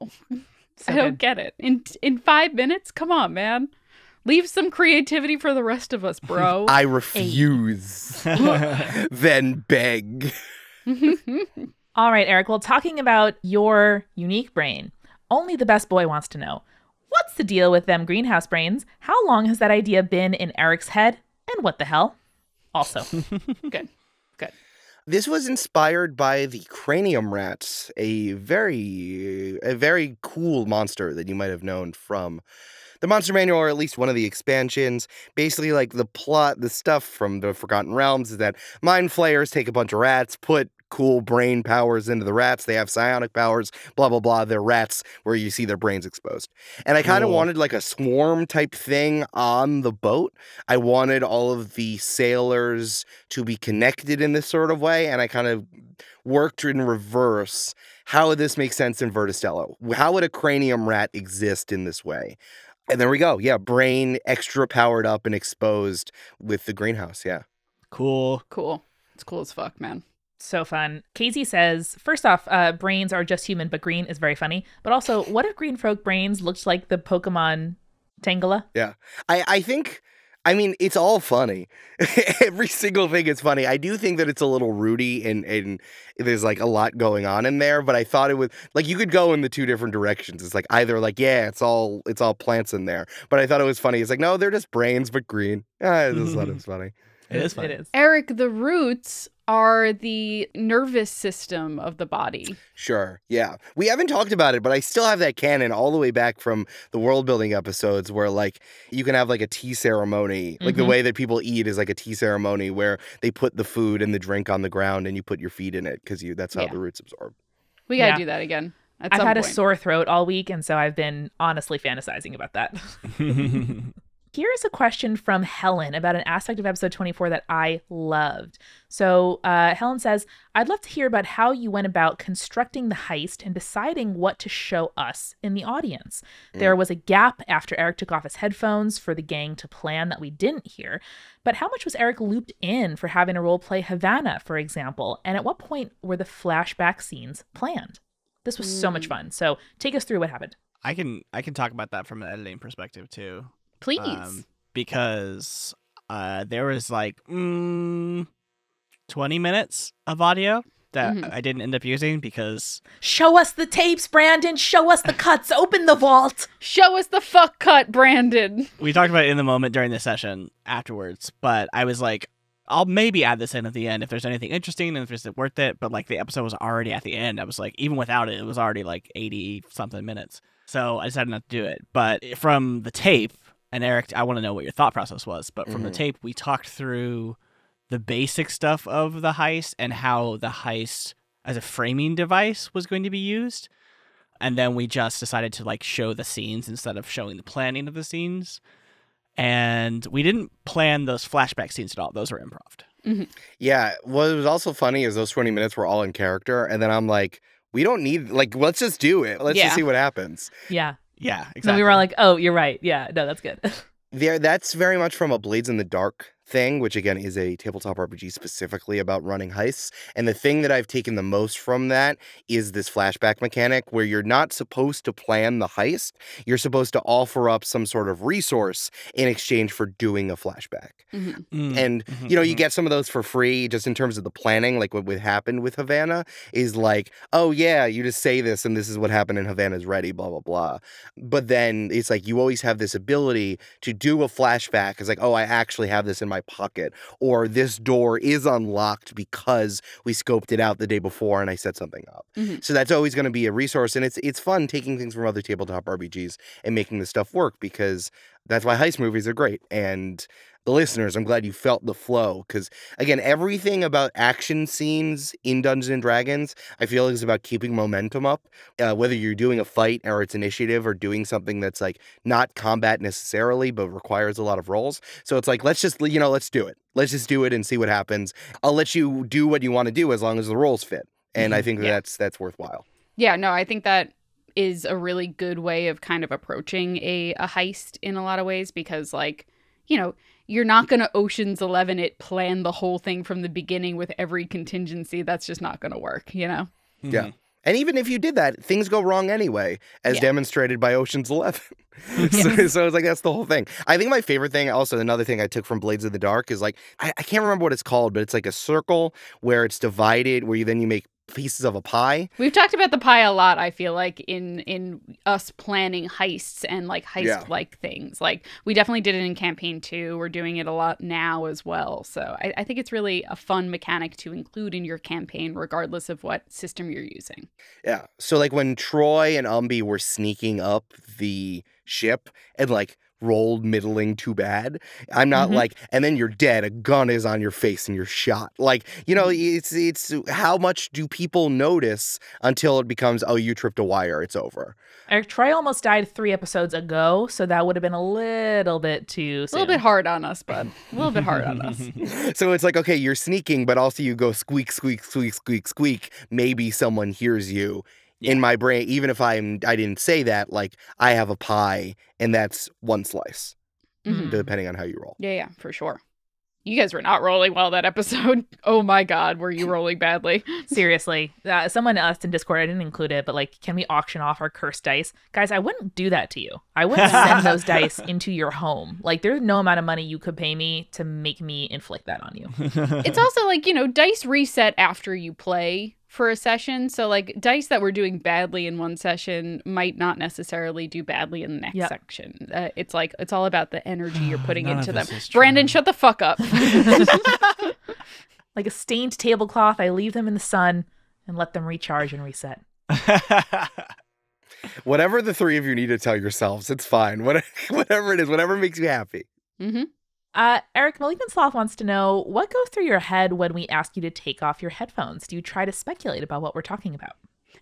So I don't good. get it. In in five minutes? Come on, man. Leave some creativity for the rest of us, bro. [LAUGHS] I refuse. [LAUGHS] then beg. [LAUGHS] All right, Eric. Well, talking about your unique brain, only the best boy wants to know what's the deal with them greenhouse brains? How long has that idea been in Eric's head? And what the hell? Also, Good. Good. This was inspired by the cranium rats, a very, a very cool monster that you might have known from the Monster Manual, or at least one of the expansions. Basically, like the plot, the stuff from the Forgotten Realms is that mind flayers take a bunch of rats, put cool brain powers into the rats. They have psionic powers, blah blah blah. They're rats where you see their brains exposed. And I kind of Cool. wanted like a swarm type thing on the boat. I wanted all of the sailors to be connected in this sort of way, and I kind of worked in reverse. How would this make sense in Verda Stello? How would a cranium rat exist in this way? And there we go. Yeah, brain extra powered up and exposed with the greenhouse. Yeah. Cool. Cool. It's cool as fuck, man. so fun. Casey says, first off, uh, brains are just human, but green is very funny. But also, what if green folk brains looked like the Pokemon Tangela? Yeah. I, I think, I mean, it's all funny. [LAUGHS] Every single thing is funny. I do think that it's a little rooty and, and there's like a lot going on in there, but I thought it was like you could go in the two different directions. It's like either like, yeah, it's all it's all plants in there. But I thought it was funny. It's like, no, they're just brains, but green. Ah, I just thought it [LAUGHS] was funny. It is funny. It is. Eric, the roots are the nervous system of the body. Sure. Yeah. We haven't talked about it, but I still have that canon all the way back from the world building episodes where like you can have like a tea ceremony. Like the Mhm. way that people eat is like a tea ceremony where they put the food and the drink on the ground and you put your feet in it because you that's how Yeah. the roots absorb. We gotta Yeah. do that again. At I've some had a sore throat all week, and so I've been honestly fantasizing about that. [LAUGHS] [LAUGHS] Here's a question from Helen about an aspect of episode 24 that I loved. So, uh, Helen says, I'd love to hear about how you went about constructing the heist and deciding what to show us in the audience. There was a gap after Eric took off his headphones for the gang to plan that we didn't hear. But how much was Eric looped in for having a role play Havana, for example? And at what point were the flashback scenes planned? This was so much fun. So, take us through what happened. I can I can talk about that from an editing perspective too. Please. um, because uh, there was like mm, 20 minutes of audio that Mhm. I didn't end up using because Show us the tapes, Brandon. Show us the cuts. Open the vault. Show us the fuck cut, Brandon. we talked about it in the moment during the session afterwards. But I was like, I'll maybe add this in at the end if there's anything interesting and if it's worth it. But like the episode was already at the end. I was like, even without it, it was already like 80 something minutes. So I decided not to do it. But from the tape, and Eric, I want to know what your thought process was. But from the Mhm. tape, we talked through the basic stuff of the heist and how the heist as a framing device was going to be used. And then we just decided to like show the scenes instead of showing the planning of the scenes. And we didn't plan those flashback scenes at all. Those were improv. Yeah. What was also funny is those 20 minutes were all in character. And then I'm like, we don't need like let's just do it. Let's Yeah. just see what happens. Yeah. Yeah, exactly. So we were all like, oh, you're right. Yeah, no, that's good. [LAUGHS] There that's very much from a Blades in the Dark thing, which again is a tabletop RPG specifically about running heists. And the thing that I've taken the most from that is this flashback mechanic where you're not supposed to plan the heist. You're supposed to offer up some sort of resource in exchange for doing a flashback. Mhm. Mm, And mhm, you know, you mhm. get some of those for free just in terms of the planning, like what would happen with Havana is like, oh yeah, you just say this and this is what happened and Havana's ready, blah blah blah. But then it's like you always have this ability to do a flashback. It's like, oh, I actually have this in my pocket, or this door is unlocked because we scoped it out the day before and I set something up. Mhm. So that's always going to be a resource, and it's it's fun taking things from other tabletop RPGs and making this stuff work because that's why heist movies are great. And the listeners, I'm glad you felt the flow because again, everything about action scenes in Dungeons and Dragons, I feel is about keeping momentum up. Uh, whether you're doing a fight or it's initiative or doing something that's like not combat necessarily, but requires a lot of rolls. So it's like let's just you know let's do it. Let's just do it and see what happens. I'll let you do what you want to do as long as the rolls fit. And I Mhm. think Yeah. that's that's worthwhile. Yeah, no, I think that is a really good way of kind of approaching a, a heist in a lot of ways because, like, you know, you're not going to Ocean's 11 it, plan the whole thing from the beginning with every contingency. That's just not going to work, you know? Yeah. Mhm. And even if you did that, things go wrong anyway, as Yeah. demonstrated by Ocean's Eleven. [LAUGHS] so, so it's like that's the whole thing. I think my favorite thing, also another thing I took from Blades of the Dark, is like I, I can't remember what it's called, but it's like a circle where it's divided, where you then you make pieces of a pie. We've talked about the pie a lot, I feel like, in in us planning heists and like heist like things. Like we definitely did it in campaign two. We're doing it a lot now as well. So I, I think it's really a fun mechanic to include in your campaign, regardless of what system you're using. Yeah. So like when Troy and Umbi were sneaking up the ship and like rolled middling too bad. I'm not Mhm. like and then you're dead. A gun is on your face and you're shot. Like, you know, it's it's how much do people notice until it becomes oh you tripped a wire, it's over. Eric Troy almost died three episodes ago, so that would have been a little bit too A little bit hard on us, bud. A little bit hard on us. [LAUGHS] so it's like okay, you're sneaking, but also you go squeak squeak squeak squeak squeak. Maybe someone hears you. In my brain, even if I'm I didn't say that, like I have a pie and that's one slice. Mhm. depending on how you roll. Yeah, yeah, for sure. You guys were not rolling well that episode. [LAUGHS] Oh my god, were you [LAUGHS] rolling badly? [LAUGHS] Seriously, uh, someone asked in Discord, I didn't include it, but like, can we auction off our cursed dice? Guys, I wouldn't do that to you. I wouldn't send those dice into your home. Like, there's no amount of money you could pay me to make me inflict that on you. It's also like, you know, dice reset after you play for a session. So like dice that were doing badly in one session might not necessarily do badly in the next Yep. section. Uh, it's like it's all about the energy you're [SIGHS] putting into them. Brandon, true. shut the fuck up. [LAUGHS] like a stained tablecloth, I leave them in the sun and let them recharge and reset. [LAUGHS] Whatever the three of you need to tell yourselves, it's fine. What, [LAUGHS] whatever it is, whatever makes you happy. hmm Uh, Eric Malignant Sloth wants to know what goes through your head when we ask you to take off your headphones. Do you try to speculate about what we're talking about?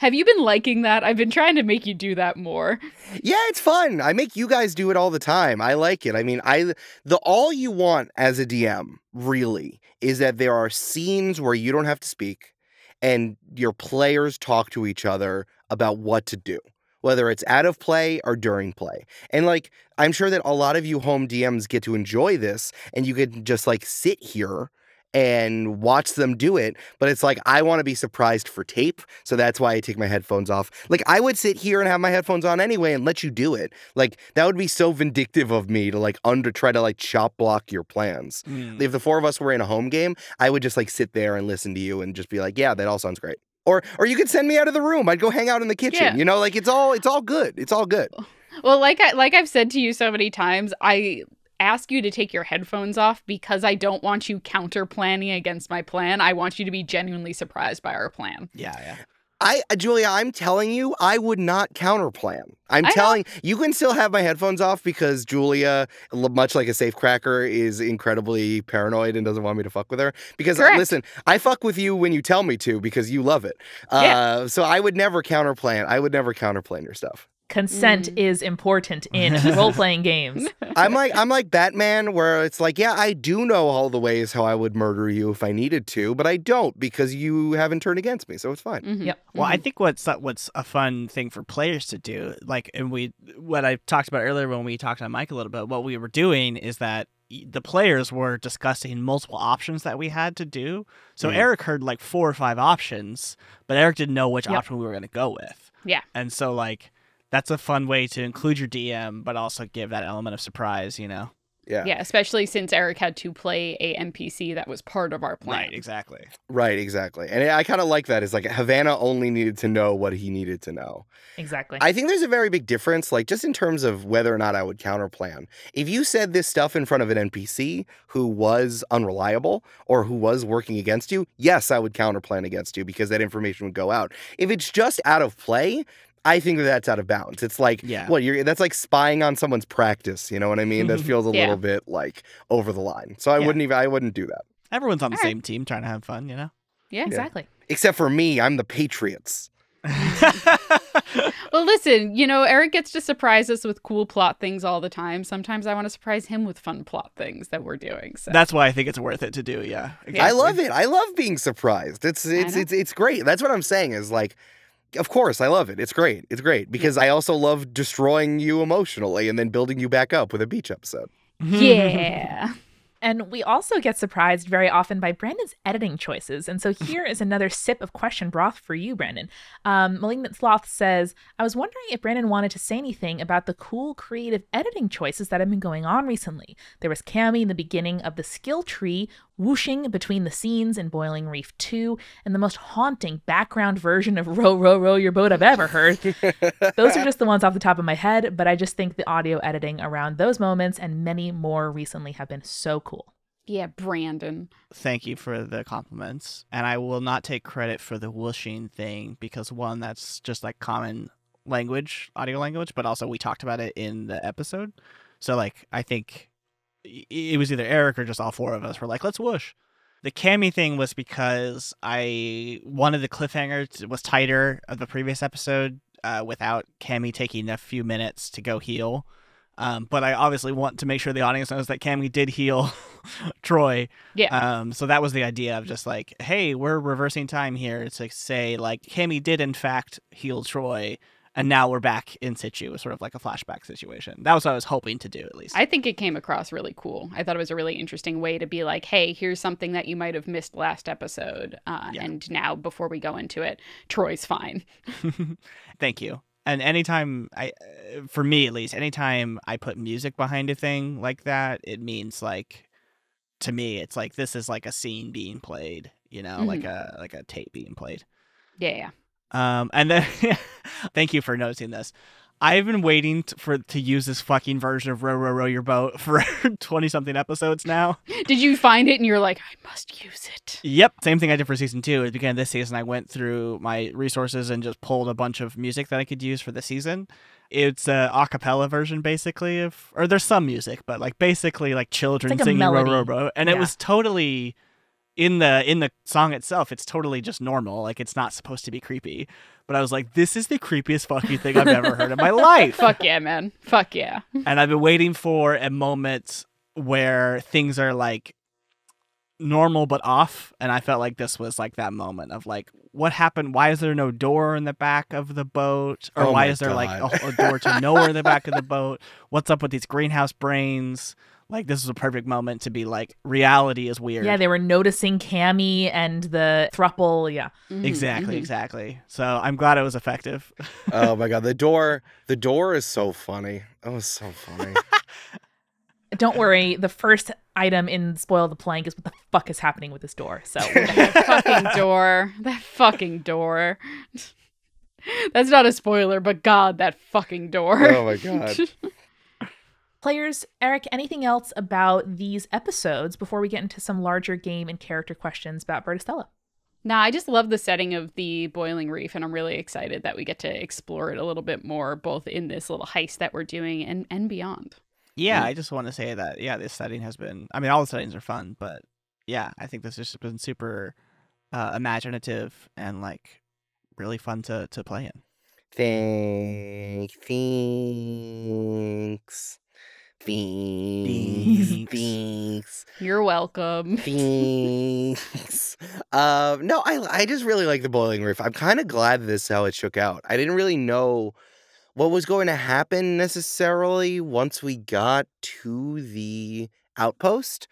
Have you been liking that? I've been trying to make you do that more. Yeah, it's fun. I make you guys do it all the time. I like it. I mean, I the all you want as a DM really is that there are scenes where you don't have to speak and your players talk to each other about what to do. Whether it's out of play or during play. And like I'm sure that a lot of you home DMs get to enjoy this and you can just like sit here and watch them do it. But it's like, I want to be surprised for tape. So that's why I take my headphones off. Like, I would sit here and have my headphones on anyway and let you do it. Like, that would be so vindictive of me to like under try to like chop block your plans. Mm. If the four of us were in a home game, I would just like sit there and listen to you and just be like, yeah, that all sounds great. Or, or you could send me out of the room. I'd go hang out in the kitchen. Yeah. You know, like it's all it's all good. It's all good. Well, like I like I've said to you so many times, I ask you to take your headphones off because I don't want you counter planning against my plan. I want you to be genuinely surprised by our plan. yeah, yeah. I, uh, Julia, I'm telling you, I would not counterplan. I'm I know. telling you can still have my headphones off because Julia, much like a safe cracker, is incredibly paranoid and doesn't want me to fuck with her. Because uh, Correct. listen, I fuck with you when you tell me to because you love it. Uh, Yeah. So I would never counterplan. I would never counterplan your stuff. Consent Mm. is important in [LAUGHS] role playing games. [LAUGHS] I'm like I'm like Batman, where it's like, yeah, I do know all the ways how I would murder you if I needed to, but I don't because you haven't turned against me, so it's fine. Mhm. Yep. Well, I Mhm. think what's what's a fun thing for players to do, like, and we what I talked about earlier when we talked on Mike a little bit, what we were doing is that the players were discussing multiple options that we had to do. So Mhm. Eric heard like four or five options, but Eric didn't know which Yep. option we were going to go with. Yeah. And so like that's a fun way to include your DM, but also give that element of surprise. You know. Yeah. Yeah, especially since Eric had to play a NPC that was part of our plan. Right. Exactly. Right, exactly. And I kind of like that. Is like Havana only needed to know what he needed to know. Exactly. I think there's a very big difference, like just in terms of whether or not I would counterplan. If you said this stuff in front of an NPC who was unreliable or who was working against you, yes, I would counterplan against you because that information would go out. If it's just out of play, I think that that's out of bounds. It's like, Yeah. well, you're that's like spying on someone's practice. You know what I mean? That [LAUGHS] feels a Yeah. little bit like over the line. So I Yeah. wouldn't even. I wouldn't do that. Everyone's on the All right. same team, trying to have fun. You know. Yeah. exactly. Except for me, I'm the Patriots. [LAUGHS] Well, listen, you know, Eric gets to surprise us with cool plot things all the time. Sometimes I want to surprise him with fun plot things that we're doing. So That's why I think it's worth it to do. Yeah. I love it. I love being surprised. It's it's it's it's great. That's what I'm saying is like of course I love it. It's great. It's great because I also love destroying you emotionally and then building you back up with a beach episode. yeah. [LAUGHS] And we also get surprised very often by Brandon's editing choices. And so here is another sip of question broth for you, Brandon. Um, Malignant Sloth says, I was wondering if Brandon wanted to say anything about the cool creative editing choices that have been going on recently. There was Cammy in the beginning of the skill tree, whooshing between the scenes in Boiling Reef 2, and the most haunting background version of Row, Row, Row Your Boat I've ever heard. [LAUGHS] Those are just the ones off the top of my head, but I just think the audio editing around those moments and many more recently have been so cool. Yeah, Brandon. Thank you for the compliments. And I will not take credit for the whooshing thing because one, that's just like common language, audio language, but also we talked about it in the episode. So like I think i- it was either Eric or just all four of us were like, let's whoosh. The Cammy thing was because I wanted the cliffhanger to, was tighter of the previous episode uh, without Cammy taking a few minutes to go heal. Um, but I obviously want to make sure the audience knows that Cammy did heal [LAUGHS] Troy. Yeah. Um, so that was the idea of just like, hey, we're reversing time here to say like Cammy did in fact heal Troy, and now we're back in situ, sort of like a flashback situation. That was what I was hoping to do at least. I think it came across really cool. I thought it was a really interesting way to be like, hey, here's something that you might have missed last episode. Uh, Yeah. And now, before we go into it, Troy's fine. [LAUGHS] [LAUGHS] Thank you. And anytime I, uh, for me at least, anytime I put music behind a thing like that, it means like, to me, it's like this is like a scene being played, you know, like a like a tape being played. Yeah, Yeah. Um, and then [LAUGHS] thank you for noticing this. I've been waiting t- for to use this fucking version of row row row your boat [LAUGHS] for twenty something episodes now. [LAUGHS] Did you find it and you're like, I must use it? Yep, same thing I did for season two. At the beginning of this season, I went through my resources and just pulled a bunch of music that I could use for the season. It's a a cappella version, basically, of or there's some music, but like basically like children like singing row row row, and it was totally in the in the song itself. It's totally just normal, like it's not supposed to be creepy. But I was like, this is the creepiest fucking thing I've ever heard in my [LAUGHS] life. Fuck yeah, man. Fuck yeah. [LAUGHS] and I've been waiting for a moment where things are like normal but off and I felt like this was like that moment of like what happened why is there no door in the back of the boat or Oh why is there like a, a door to nowhere in the back of the boat what's up with these greenhouse brains like this is a perfect moment to be like reality is weird Yeah, they were noticing Cammy and the thruple. Yeah. Mhm, exactly mhm. exactly so I'm glad it was effective [LAUGHS] oh my god, the door the door is so funny. Oh, it's so funny. [LAUGHS] Don't worry. The first item in Spoil the Plank is what the fuck is happening with this door. So That [LAUGHS] fucking door. That fucking door. That's not a spoiler, but God, that fucking door. oh my god. Players, Eric, anything else about these episodes before we get into some larger game and character questions about Verda Stello? Nah, I just love the setting of the boiling reef, and I'm really excited that we get to explore it a little bit more, both in this little heist that we're doing and and beyond. Yeah. I just want to say that yeah, this setting has been. I mean, all the settings are fun, but yeah, I think this has just been super uh, imaginative and like really fun to to play in. Thank, thanks, Thanks. thanks, thanks, You're welcome. [LAUGHS] thanks. Um, no, I I just really like the boiling reef. I'm kind of glad this is how it shook out. I didn't really know what was going to happen necessarily once we got to the outpost.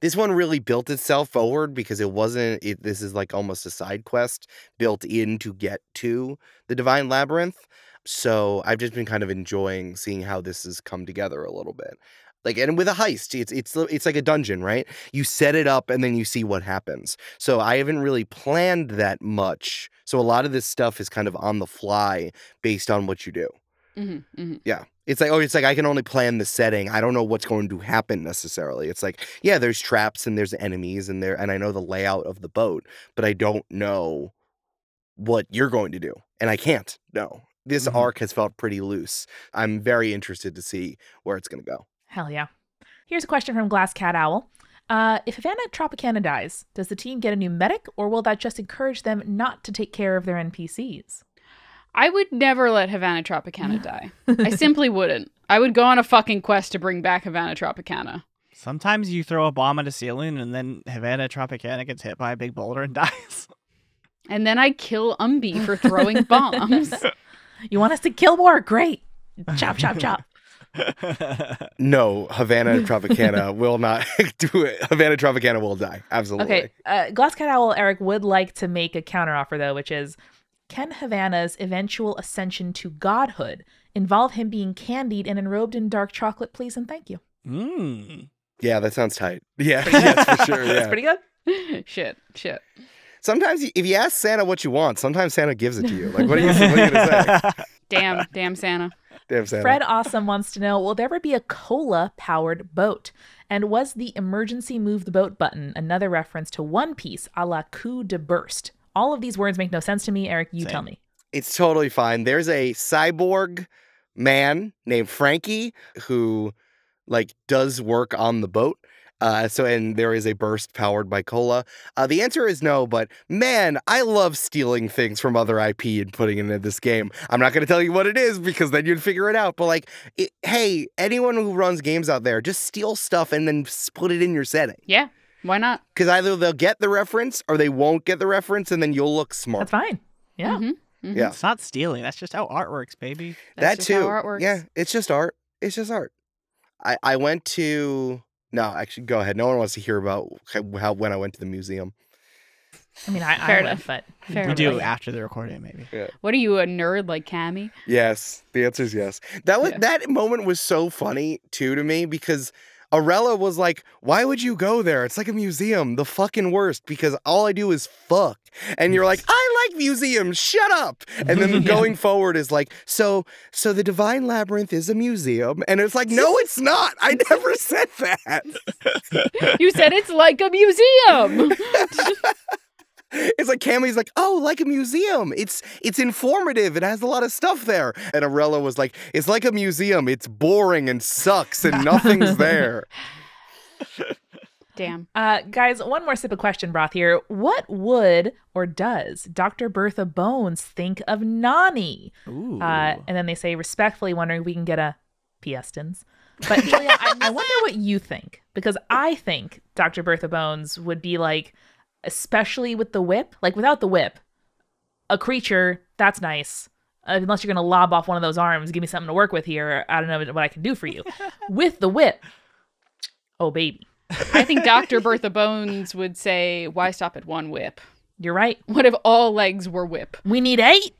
This one really built itself forward because it wasn't it, this is like almost a side quest built in to get to the divine labyrinth. So I've just been kind of enjoying seeing how this has come together a little bit. Like and with a heist, it's it's it's like a dungeon, right? You set it up and then you see what happens. So I haven't really planned that much. So a lot of this stuff is kind of on the fly based on what you do. hmm hmm Yeah. It's like, oh, it's like I can only plan the setting. I don't know what's going to happen necessarily. It's like, yeah, there's traps and there's enemies and there and I know the layout of the boat, but I don't know what you're going to do. And I can't know. This Mhm. arc has felt pretty loose. I'm very interested to see where it's gonna go. Hell yeah. Here's a question from Glass Cat Owl. Uh, if Havana Tropicana dies, does the team get a new medic, or will that just encourage them not to take care of their NPCs? I would never let Havana Tropicana [LAUGHS] die. I simply wouldn't. I would go on a fucking quest to bring back Havana Tropicana. Sometimes you throw a bomb at a ceiling and then Havana Tropicana gets hit by a big boulder and [LAUGHS] dies. And then I kill Umbi for throwing bombs. [LAUGHS] You want us to kill more? Great. Chop, chop, [LAUGHS] chop. No, Havana [LAUGHS] Tropicana will not [LAUGHS] do it. Havana Tropicana will die. Absolutely. Okay. Uh, Glass Cat Owl Eric would like to make a counteroffer, though, which is can Havana's eventual ascension to godhood involve him being candied and enrobed in dark chocolate, please and thank you? mm. Yeah, that sounds tight. Yeah, yes, for sure. That's pretty good. shit, shit. Sometimes if you ask Santa what you want, sometimes Santa gives it to you. Like, what are you, what are you gonna say? [LAUGHS] Damn, damn Santa. Damn Santa. Fred Awesome wants to know Will there ever be a cola powered boat? And was the emergency move the boat button another reference to One Piece a la coup de burst? All of these words make no sense to me. Eric, you Same. tell me. It's totally fine. There's a cyborg man named Franky who like does work on the boat. Uh, so and there is a burst powered by cola. Uh, the answer is no, but man, I love stealing things from other IP and putting it into this game. I'm not going to tell you what it is because then you'd figure it out. But like, it, hey, anyone who runs games out there, just steal stuff and then s- put it in your setting. Yeah, why not? Because either they'll get the reference or they won't get the reference, and then you'll look smart. That's fine. Yeah. Mhm, mhm. Yeah. It's not stealing. That's just how art works, baby. That's that just too. how art works. Yeah, it's just art. It's just art. I I went to no, actually, go ahead. No one wants to hear about how, how when I went to the museum. I mean, I, I Fair would, enough. but Fair we enough. do after the recording, maybe. What are you, a nerd like Cammy? Yes, the answer is yes. That was Yeah. that moment was so funny too to me because Arella was like, "Why would you go there? It's like a museum, the fucking worst." Because all I do is fuck, and you're like, "I like museums. Shut up." And then Yeah. [LAUGHS] going forward is like, "So, so the Divine Labyrinth is a museum," and it's like, "No, [LAUGHS] it's not. I never said that." [LAUGHS] You said it's like a museum. [LAUGHS] It's like Cammy's like, oh, like a museum. It's it's informative. It has a lot of stuff there. And Arella was like, it's like a museum. It's boring and sucks and nothing's [LAUGHS] there. Damn. Uh, guys, one more sip of question broth here. What would or does Dr. Bertha Bones think of Nani? Ooh. Uh, and then they say, respectfully wondering if we can get a Piestins. But Julia, I, [LAUGHS] I wonder what you think because I think Dr. Bertha Bones would be like, especially with the whip, like without the whip, a creature that's nice. Uh, unless you're gonna lob off one of those arms, give me something to work with here. I don't know what I can do for you. [LAUGHS] with the whip, oh baby, I think Dr. Bertha Bones would say, why stop at one whip? you're right. What if all legs were whip? We need eight.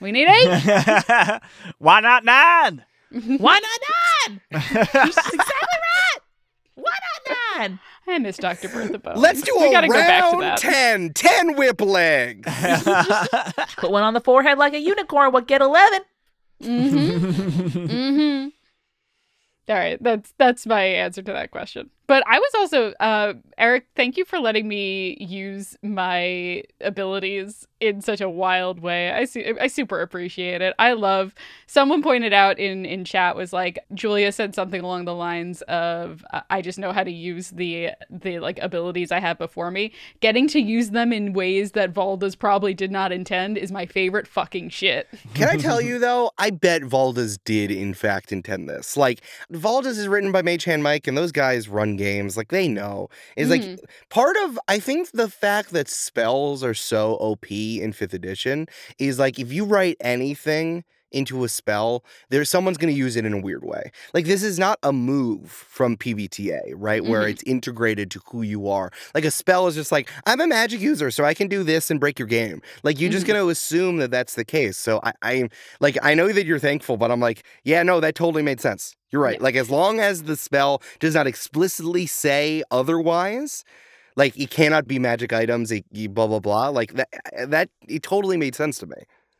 We need eight. [LAUGHS] Why not nine? Why not nine? [LAUGHS] She's exactly right. Why not nine? I miss Dr. Bertha Bones. Let's do we a gotta go back to round that. 10. 10 whip legs. [LAUGHS] Put one on the forehead like a unicorn. What get eleven? Mm-hmm. [LAUGHS] mm-hmm. All right, that's that's my answer to that question. But I was also uh Eric, thank you for letting me use my abilities in such a wild way. I su- I super appreciate it. I love someone pointed out in in chat was like Julia said something along the lines of uh, I just know how to use the the like abilities I have before me. Getting to use them in ways that Valda's probably did not intend is my favorite fucking shit. Can I tell [LAUGHS] you though? I bet Valda's did in fact intend this. Like Valda's is written by Mage Hand Mike, and those guys run games. Like they know. It's like Mhm. part of I think the fact that spells are so OP in fifth edition is like if you write anything into a spell, there's someone's going to use it in a weird way. Like this is not a move from PBTA, right? Where Mhm. it's integrated to who you are. Like a spell is just like I'm a magic user, so I can do this and break your game. Like you're just Mhm. going to assume that that's the case. So I, I like I know that you're thankful, but I'm like, yeah, no, that totally made sense. You're right. Yeah. Like as long as the spell does not explicitly say otherwise, like it cannot be magic items, it, blah blah blah. Like that that it totally made sense to me.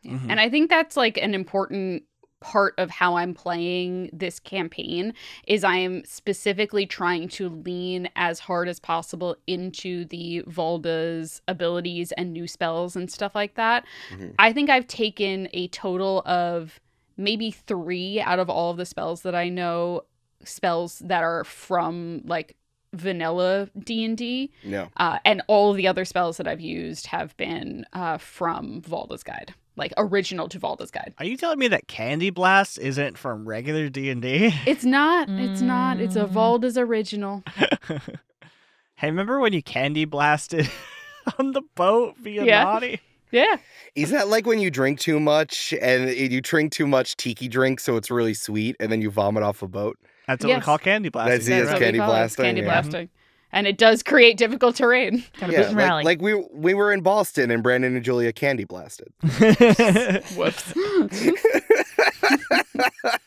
Mhm. And I think that's like an important part of how I'm playing this campaign is I am specifically trying to lean as hard as possible into the Valda's abilities and new spells and stuff like that. Mhm. I think I've taken a total of maybe 3 out of all of the spells that I know spells that are from like vanilla D&D No. uh, and all of the other spells that I've used have been uh, from Valda's Guide, like original to Valda's Guide. Are you telling me that Candy Blast isn't from regular D and D? [LAUGHS] It's not. It's not. It's a Mm. Valda's original. [LAUGHS] Hey, remember when you candy blasted [LAUGHS] on the boat via Yeah. naughty? Yeah. Is that like when you drink too much and you drink too much tiki drink so it's really sweet and then you vomit off a boat? That's what we call candy blasting. That's- yeah, That's right. what we candy call it. It's blasting, Candy yeah. blasting. And it does create difficult terrain. [LAUGHS] Yeah, like, rally. like we we were in Boston and Brandon and Julia candy blasted. [LAUGHS] Whoops. [LAUGHS]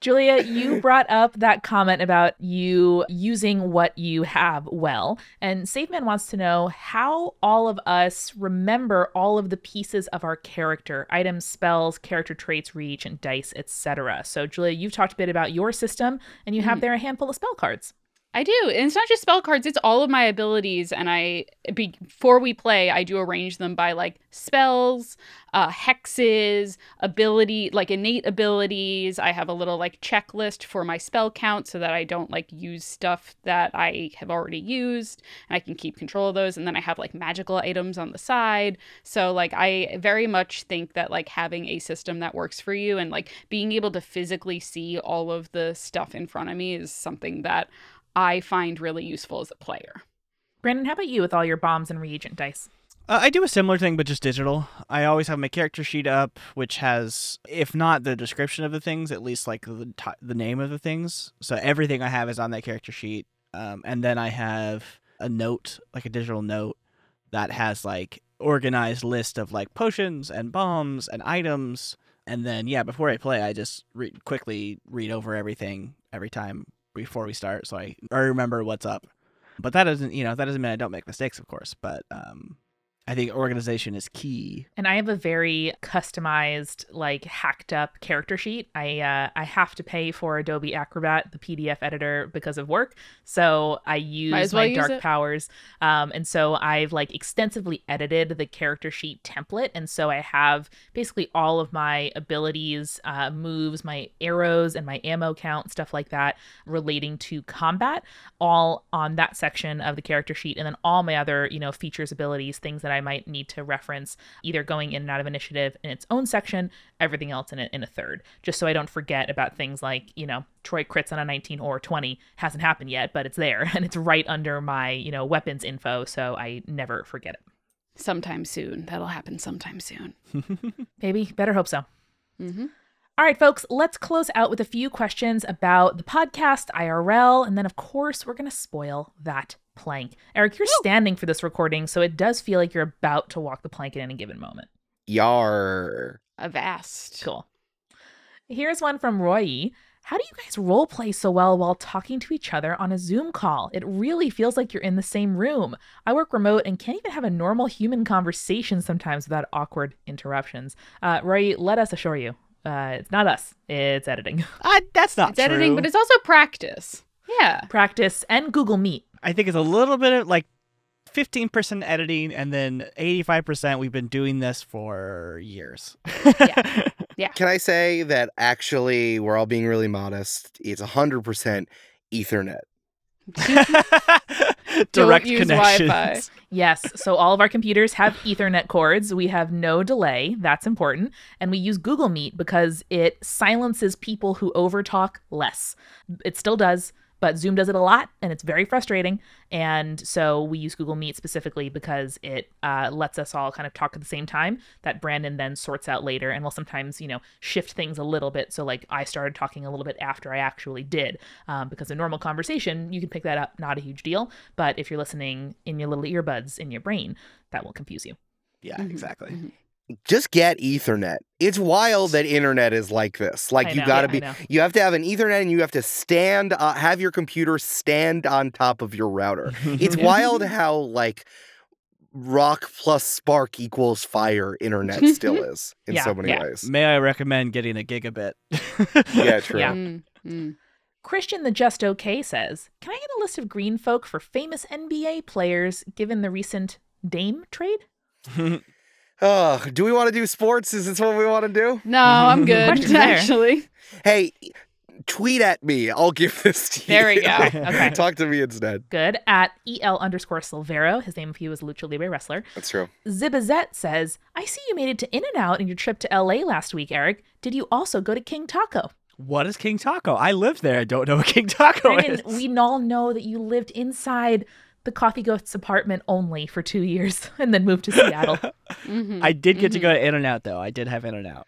Julia, you brought up that comment about you using what you have well. And SafeMan wants to know how all of us remember all of the pieces of our character items, spells, character traits, reach, and dice, etc. So, Julia, you've talked a bit about your system, and you have Mhm. there a handful of spell cards. I do. And it's not just spell cards, it's all of my abilities. And I, before we play, I do arrange them by like spells, uh, hexes, ability, like innate abilities. I have a little like checklist for my spell count so that I don't like use stuff that I have already used and I can keep control of those. And then I have like magical items on the side. So, like, I very much think that like having a system that works for you and like being able to physically see all of the stuff in front of me is something that I find really useful as a player. Brandon, how about you with all your bombs and reagent dice? Uh, I do a similar thing, but just digital. I always have my character sheet up, which has, if not the description of the things, at least like the ti the name of the things. So everything I have is on that character sheet, um, and then I have a note, like a digital note, that has like organized list of like potions and bombs and items. And then yeah, before I play, I just re- quickly read over everything every time before we start, so I, I remember what's up. But that doesn't, you know, that doesn't mean I don't make mistakes, of course. But um, I think organization is key. And I have a very customized, like hacked up character sheet. I uh, I have to pay for Adobe Acrobat, the PDF editor, because of work. So I use well my use dark it. powers, um, and so I've like extensively edited the character sheet template, and so I have basically all of my abilities, uh, moves, my arrows, and my ammo count, stuff like that, relating to combat, all on that section of the character sheet, and then all my other you know features, abilities, things that I might need to reference, either going in and out of initiative in its own section, everything else in a, in a third, just so I don't forget about things like you know Troy crits on a 19 or 20 hasn't happened yet, but it's there [LAUGHS] and it's right under my you know weapons info, so I never forget it. Sometime soon. That'll happen sometime soon. [LAUGHS] Maybe. better hope so. Mm-hmm. All right, folks, let's close out with a few questions about the podcast, IRL, and then, of course, we're going to spoil that plank. Eric, you're standing for this recording, so it does feel like you're about to walk the plank at any given moment. Yar. Avast. Cool. Here's one from Roy. How do you guys role play so well while talking to each other on a Zoom call? It really feels like you're in the same room. I work remote and can't even have a normal human conversation sometimes without awkward interruptions. Uh, Roy, let us assure you, uh, it's not us, it's editing. [LAUGHS] Uh, that's not It's editing, but it's also practice. Yeah. Practice and Google Meet. I think it's a little bit of like 15% editing, and then 85% we've been doing this for years. yeah. [LAUGHS] yeah. Can I say that actually we're all being really modest? It's 100% Ethernet. [LAUGHS] Direct use connections. Wi-Fi. Yes, so all of our computers have Ethernet cords. We have no delay. That's important. And we use Google Meet because it silences people who overtalk less. It still does, but Zoom does it a lot and it's very frustrating. And so we use Google Meet specifically because it uh, lets us all kind of talk at the same time that Brandon then sorts out later and will sometimes, you know, shift things a little bit. So, like, I started talking a little bit after I actually did um, because a normal conversation, you can pick that up, not a huge deal. But if you're listening in your little earbuds in your brain, that will confuse you. Yeah, Mhm, exactly. mhm. Just get Ethernet. It's wild that internet is like this. Like I you know, got to I be you have to have an Ethernet and you have to stand uh, have your computer stand on top of your router. It's wild [LAUGHS] how like rock plus spark equals fire internet still [LAUGHS] is in Yeah, so many yeah. ways. May I recommend getting a gigabit? Yeah, [LAUGHS] true. Yeah. Mm, mm. Christian the Just Okay says, Can I get a list of green folk for famous NBA players given the recent Dame trade? Oh, do we want to do sports? Is this what we want to do? No, I'm [LAUGHS] good. Actually, Hey, tweet at me. I'll give this to you. There we go. Okay. [LAUGHS] Talk to me instead. Good. At EL underscore Silvero, his name if you is Lucha Libre wrestler. That's true. Zibazette says, I see you made it to In N Out in your trip to LA last week, Eric. Did you also go to King Taco? what is King Taco? I live there. I don't know what King Taco Brandon, is. we all know that you lived inside the Coffee Ghost's apartment only for two years [LAUGHS] and then moved to Seattle. [LAUGHS] Mhm, I did get to mhm. go to In and Out though. I did have In and Out.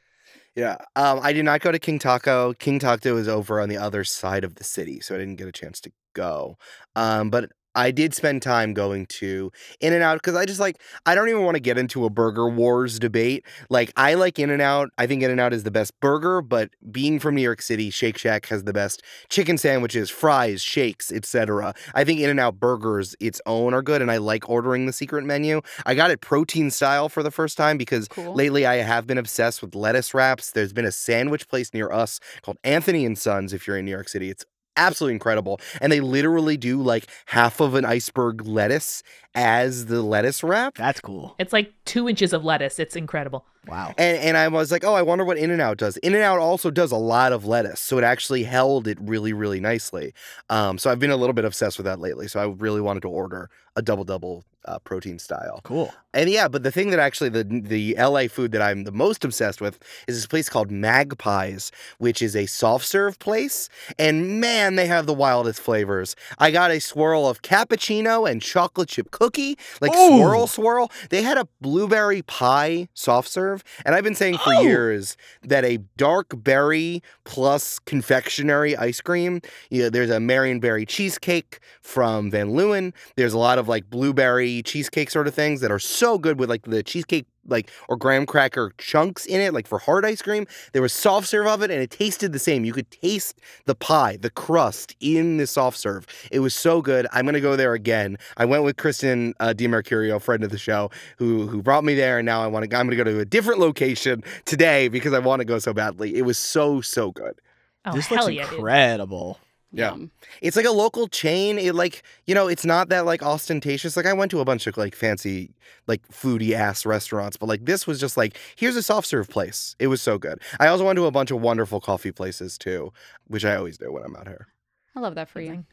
Yeah. Um, I did not go to King Taco. King Taco is over on the other side of the city, so I didn't get a chance to go. Um, but I did spend time going to In and Out because I just like I don't even want to get into a burger wars debate. Like I like In and Out. I think In and Out is the best burger, but being from New York City, Shake Shack has the best chicken sandwiches, fries, shakes, etc. I think In and Out burgers its own are good, and I like ordering the secret menu. I got it protein style for the first time because Cool. Lately, I have been obsessed with lettuce wraps. There's been a sandwich place near us called Anthony and Sons. If you're in New York City, it's absolutely incredible. And they literally do like half of an iceberg lettuce as the lettuce wrap. That's cool. It's like two inches of lettuce. It's incredible. Wow. And and I was like, oh, I wonder what In and Out does. In and Out also does a lot of lettuce, so it actually held it really, really nicely. Um, so I've been a little bit obsessed with that lately. So I really wanted to order a double double uh, protein style. Cool. And yeah, but the thing that actually the the LA food that I'm the most obsessed with is this place called Magpies, which is a soft serve place. And man, they have the wildest flavors. I got a swirl of cappuccino and chocolate chip cookie, like Ooh. swirl swirl. They had a blueberry pie soft serve, and I've been saying for Oh. years that a dark berry plus confectionery ice cream. You know, there's a Marionberry cheesecake from Van Leeuwen. There's a lot of like blueberry cheesecake sort of things that are so good with like the cheesecake like or graham cracker chunks in it like for hard ice cream. There was soft serve of it and it tasted the same. You could taste the pie the crust in the soft serve. It was so good. I'm gonna go there again. I went with kristen uh, DiMercurio friend of the show who who brought me there and now i want to i'm gonna go to a different location today because i want to go so badly. It was so so good. Oh, this hell looks yeah, dude. incredible. Yeah. Yum. it's like a local chain. It like you know, it's not that like ostentatious. Like I went to a bunch of like fancy, like foodie ass restaurants, but like this was just like here's a soft serve place. It was so good. I also went to a bunch of wonderful coffee places too, which I always do when I'm out here. I love that for you.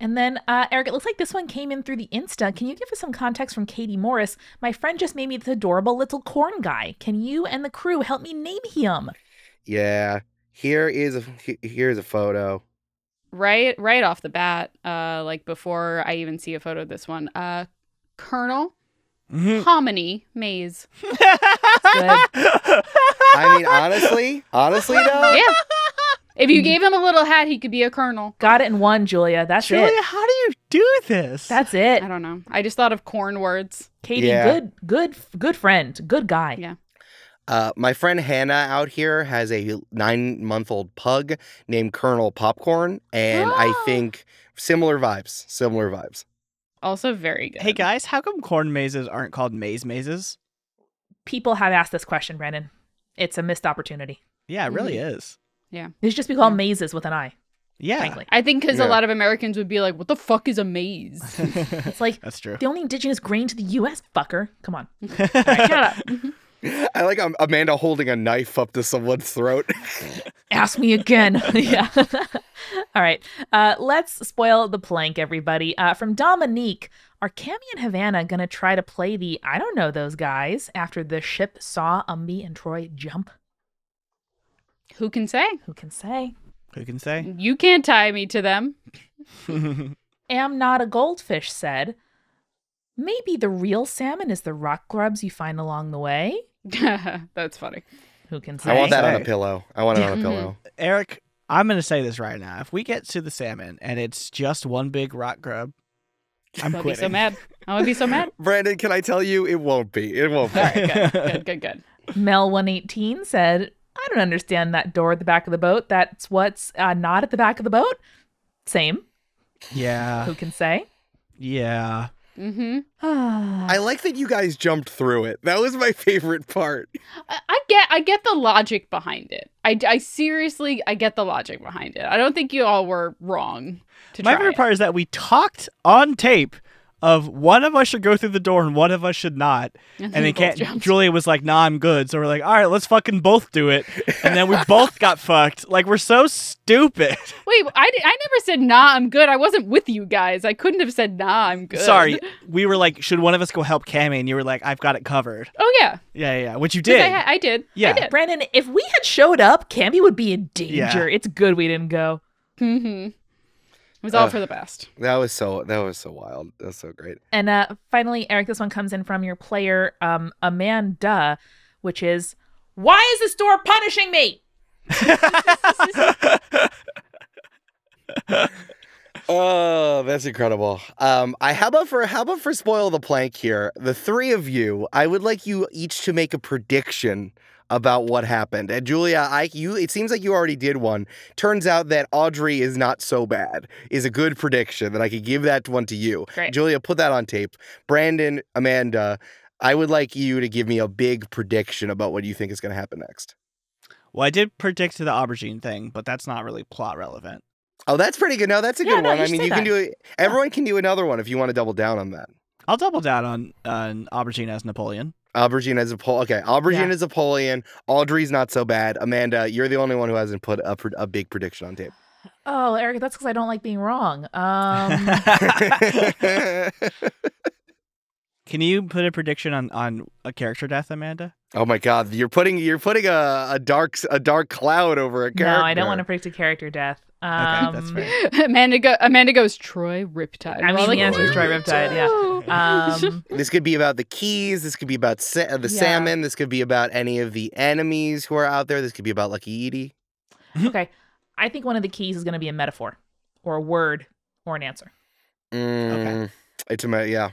And then, uh, Eric, it looks like this one came in through the Insta. Can you give us some context from Katie Morris? My friend just made me this adorable little corn guy. Can you and the crew help me name him? Yeah, here is a here's a photo. Right, right off the bat, uh, like before I even see a photo of this one, uh, Colonel Mhm. Hominy Maze. [LAUGHS] I mean, honestly, honestly though, Yeah. If you gave him a little hat, he could be a colonel. Got it in one, Julia. That's Julia, it. how do you do this? That's it. I don't know. I just thought of corn words. Katie, Yeah. good, good, good friend, good guy. Yeah. Uh, my friend Hannah out here has a nine month old pug named Colonel Popcorn, and I think similar vibes. Similar vibes. Also very good. Hey guys, how come corn mazes aren't called maze mazes? People have asked this question, Brandon. It's a missed opportunity. Yeah, it really Mm-hmm. is. They should just be called Yeah. mazes with an I. Yeah. Frankly, I think because Yeah. a lot of Americans would be like, "What the fuck is a maze?" [LAUGHS] it's like That's true. the only indigenous grain to the U.S. Fucker. Come on. [LAUGHS] Shut up. [LAUGHS] I like Amanda holding a knife up to someone's throat. [LAUGHS] Ask me again. [LAUGHS] yeah. [LAUGHS] All right. Uh, let's spoil the plank, everybody. Uh, from Dominique, are Cammy and Havana going to try to play the I don't know those guys after the ship saw Umbi and Troy jump? Who can say? Who can say? Who can say? You can't tie me to them. Am not a goldfish said, maybe the real salmon is the rock grubs you find along the way. [LAUGHS] That's funny. Who can say? I want that on a pillow. I want it on a pillow. Eric, I'm going to say this right now. If we get to the salmon and it's just one big rock grub, I'm I'll quitting. be so mad. I would be so mad. [LAUGHS] Brandon, can I tell you it won't be. It won't be. All right, [LAUGHS] good, good, good, good. Mel118 said, I don't understand that door at the back of the boat. That's what's uh, not at the back of the boat. Same. yeah. Who can say? Yeah. Mm-hmm. [SIGHS] I like that you guys jumped through it. That was my [LAUGHS] favorite part. I, I get, I get the logic behind it. I, I seriously, I get the logic behind it. I don't think you all were wrong to My try favorite it. part is that we talked on tape of one of us should go through the door and one of us should not. And you then both can't, jumped. Julia was like, nah, I'm good. So we're like, all right, let's fucking both do it. And then we both [LAUGHS] got fucked. Like, we're so stupid. [LAUGHS] Wait, I, I never said nah. I'm good. I wasn't with you guys. I couldn't have said nah. I'm good. Sorry. [LAUGHS] We were like, should one of us go help Cammy? And you were like, I've got it covered. Oh yeah, Yeah, yeah, yeah. Which you 'Cause did. I, I did. Yeah. I did. Brandon, if we had showed up, Cammy would be in danger. Yeah. It's good we didn't go. Mm-hmm. It was all Ugh. for the best. That was so that was so wild. That's so great. And uh, finally, Eric, this one comes in from your player, um, Amanda, which is, why is this door punishing me? [LAUGHS] Oh, that's incredible. Um, I how about for how about for spoil the plank here? The three of you, I would like you each to make a prediction about what happened. And Julia, I you it seems like you already did one. Turns out that Audrey is not so bad. Is a good prediction that I could give that one to you. Great. Julia, put that on tape. Brandon, Amanda, I would like you to give me a big prediction about what you think is going to happen next. well, I did predict the aubergine thing, but that's not really plot relevant. Oh, that's pretty good. No, that's a Yeah, good no, one. I mean, say you can do it. Everyone can do another one if you want to double down on that. I'll double down on on aubergine as Napoleon. Aubergine is a pol. Okay, Aubergine Yeah. as Napoleon. Audrey's not so bad. Amanda, you're the only one who hasn't put a, a big prediction on tape. Oh, Eric, that's because I don't like being wrong. Um, [LAUGHS] Can you put a prediction on on a character death, Amanda? oh my God, you're putting you're putting a, a dark s- a dark cloud over a character. no, I don't want to predict a character death. Um, that's fair. [LAUGHS] Amanda, go- Amanda goes Troy Riptide. I We're mean, like, the answer is Troy "Troy Riptide, yeah. [LAUGHS] Um, [LAUGHS] This could be about the keys. This could be about sa- uh, the Yeah. salmon. This could be about any of the enemies who are out there. This could be about Lucky Edie. okay. I think one of the keys is going to be a metaphor or a word or an answer. Mm, It's a ma- yeah.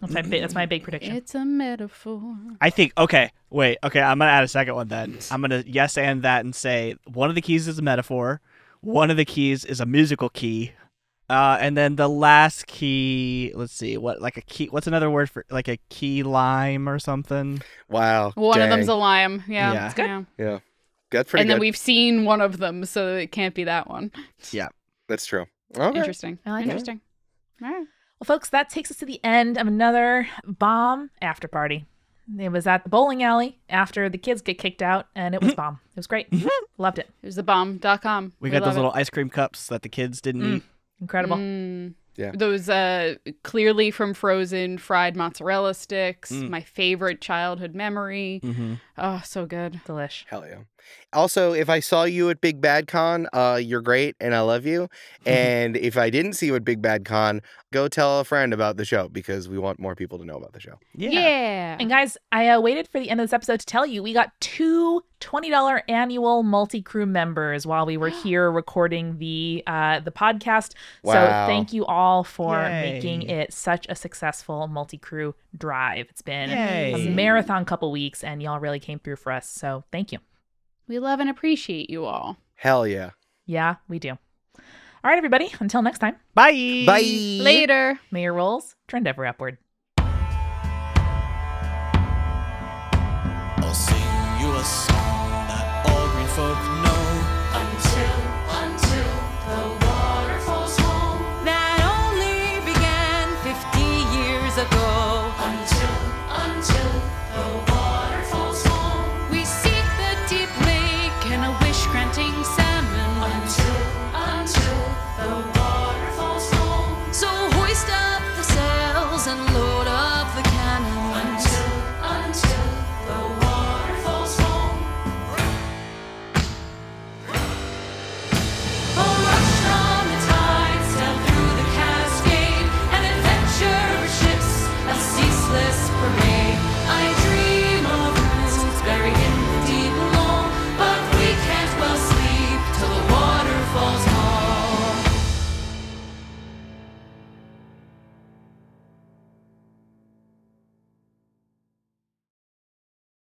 That's my, big, that's my big prediction. It's a metaphor. I think okay, wait, okay, I'm gonna add a second one then. I'm gonna yes and that and say one of the keys is a metaphor, one of the keys is a musical key, uh, and then the last key, let's see, what like a key? What's another word for like a key lime or something? Wow. One of them's a lime. Yeah. Yeah. It's good. yeah. yeah. That's pretty And then we've seen one of them, so it can't be that one. [LAUGHS] Yeah, that's true. Okay. Interesting. I like it. Interesting. All right. Well, folks, that takes us to the end of another bomb after party. It was at the bowling alley after the kids get kicked out, and it was bomb. It was great. Loved it. It was the bomb.com. We got love those it. little ice cream cups that the kids didn't Mm. eat. Incredible. Mm. Yeah. Those uh clearly from frozen fried mozzarella sticks. Mm. My favorite childhood memory. Mm-hmm. Oh, so good. Delish. Hell yeah. Also, if I saw you at Big Bad Con, uh, you're great and I love you. [LAUGHS] And if I didn't see you at Big Bad Con, go tell a friend about the show because we want more people to know about the show. Yeah. Yeah. And guys, I uh, waited for the end of this episode to tell you we got two $20 annual multi-crew members while we were [GASPS] here recording the uh, the podcast. Wow. So thank you all for Yay. making it such a successful multi-crew drive. It's been Yay. a marathon couple weeks and y'all really came through for us. So thank you. We love and appreciate you all. Hell yeah. Yeah, we do. All right, everybody. Until next time, Bye. Bye. Later. may your rolls trend ever upward.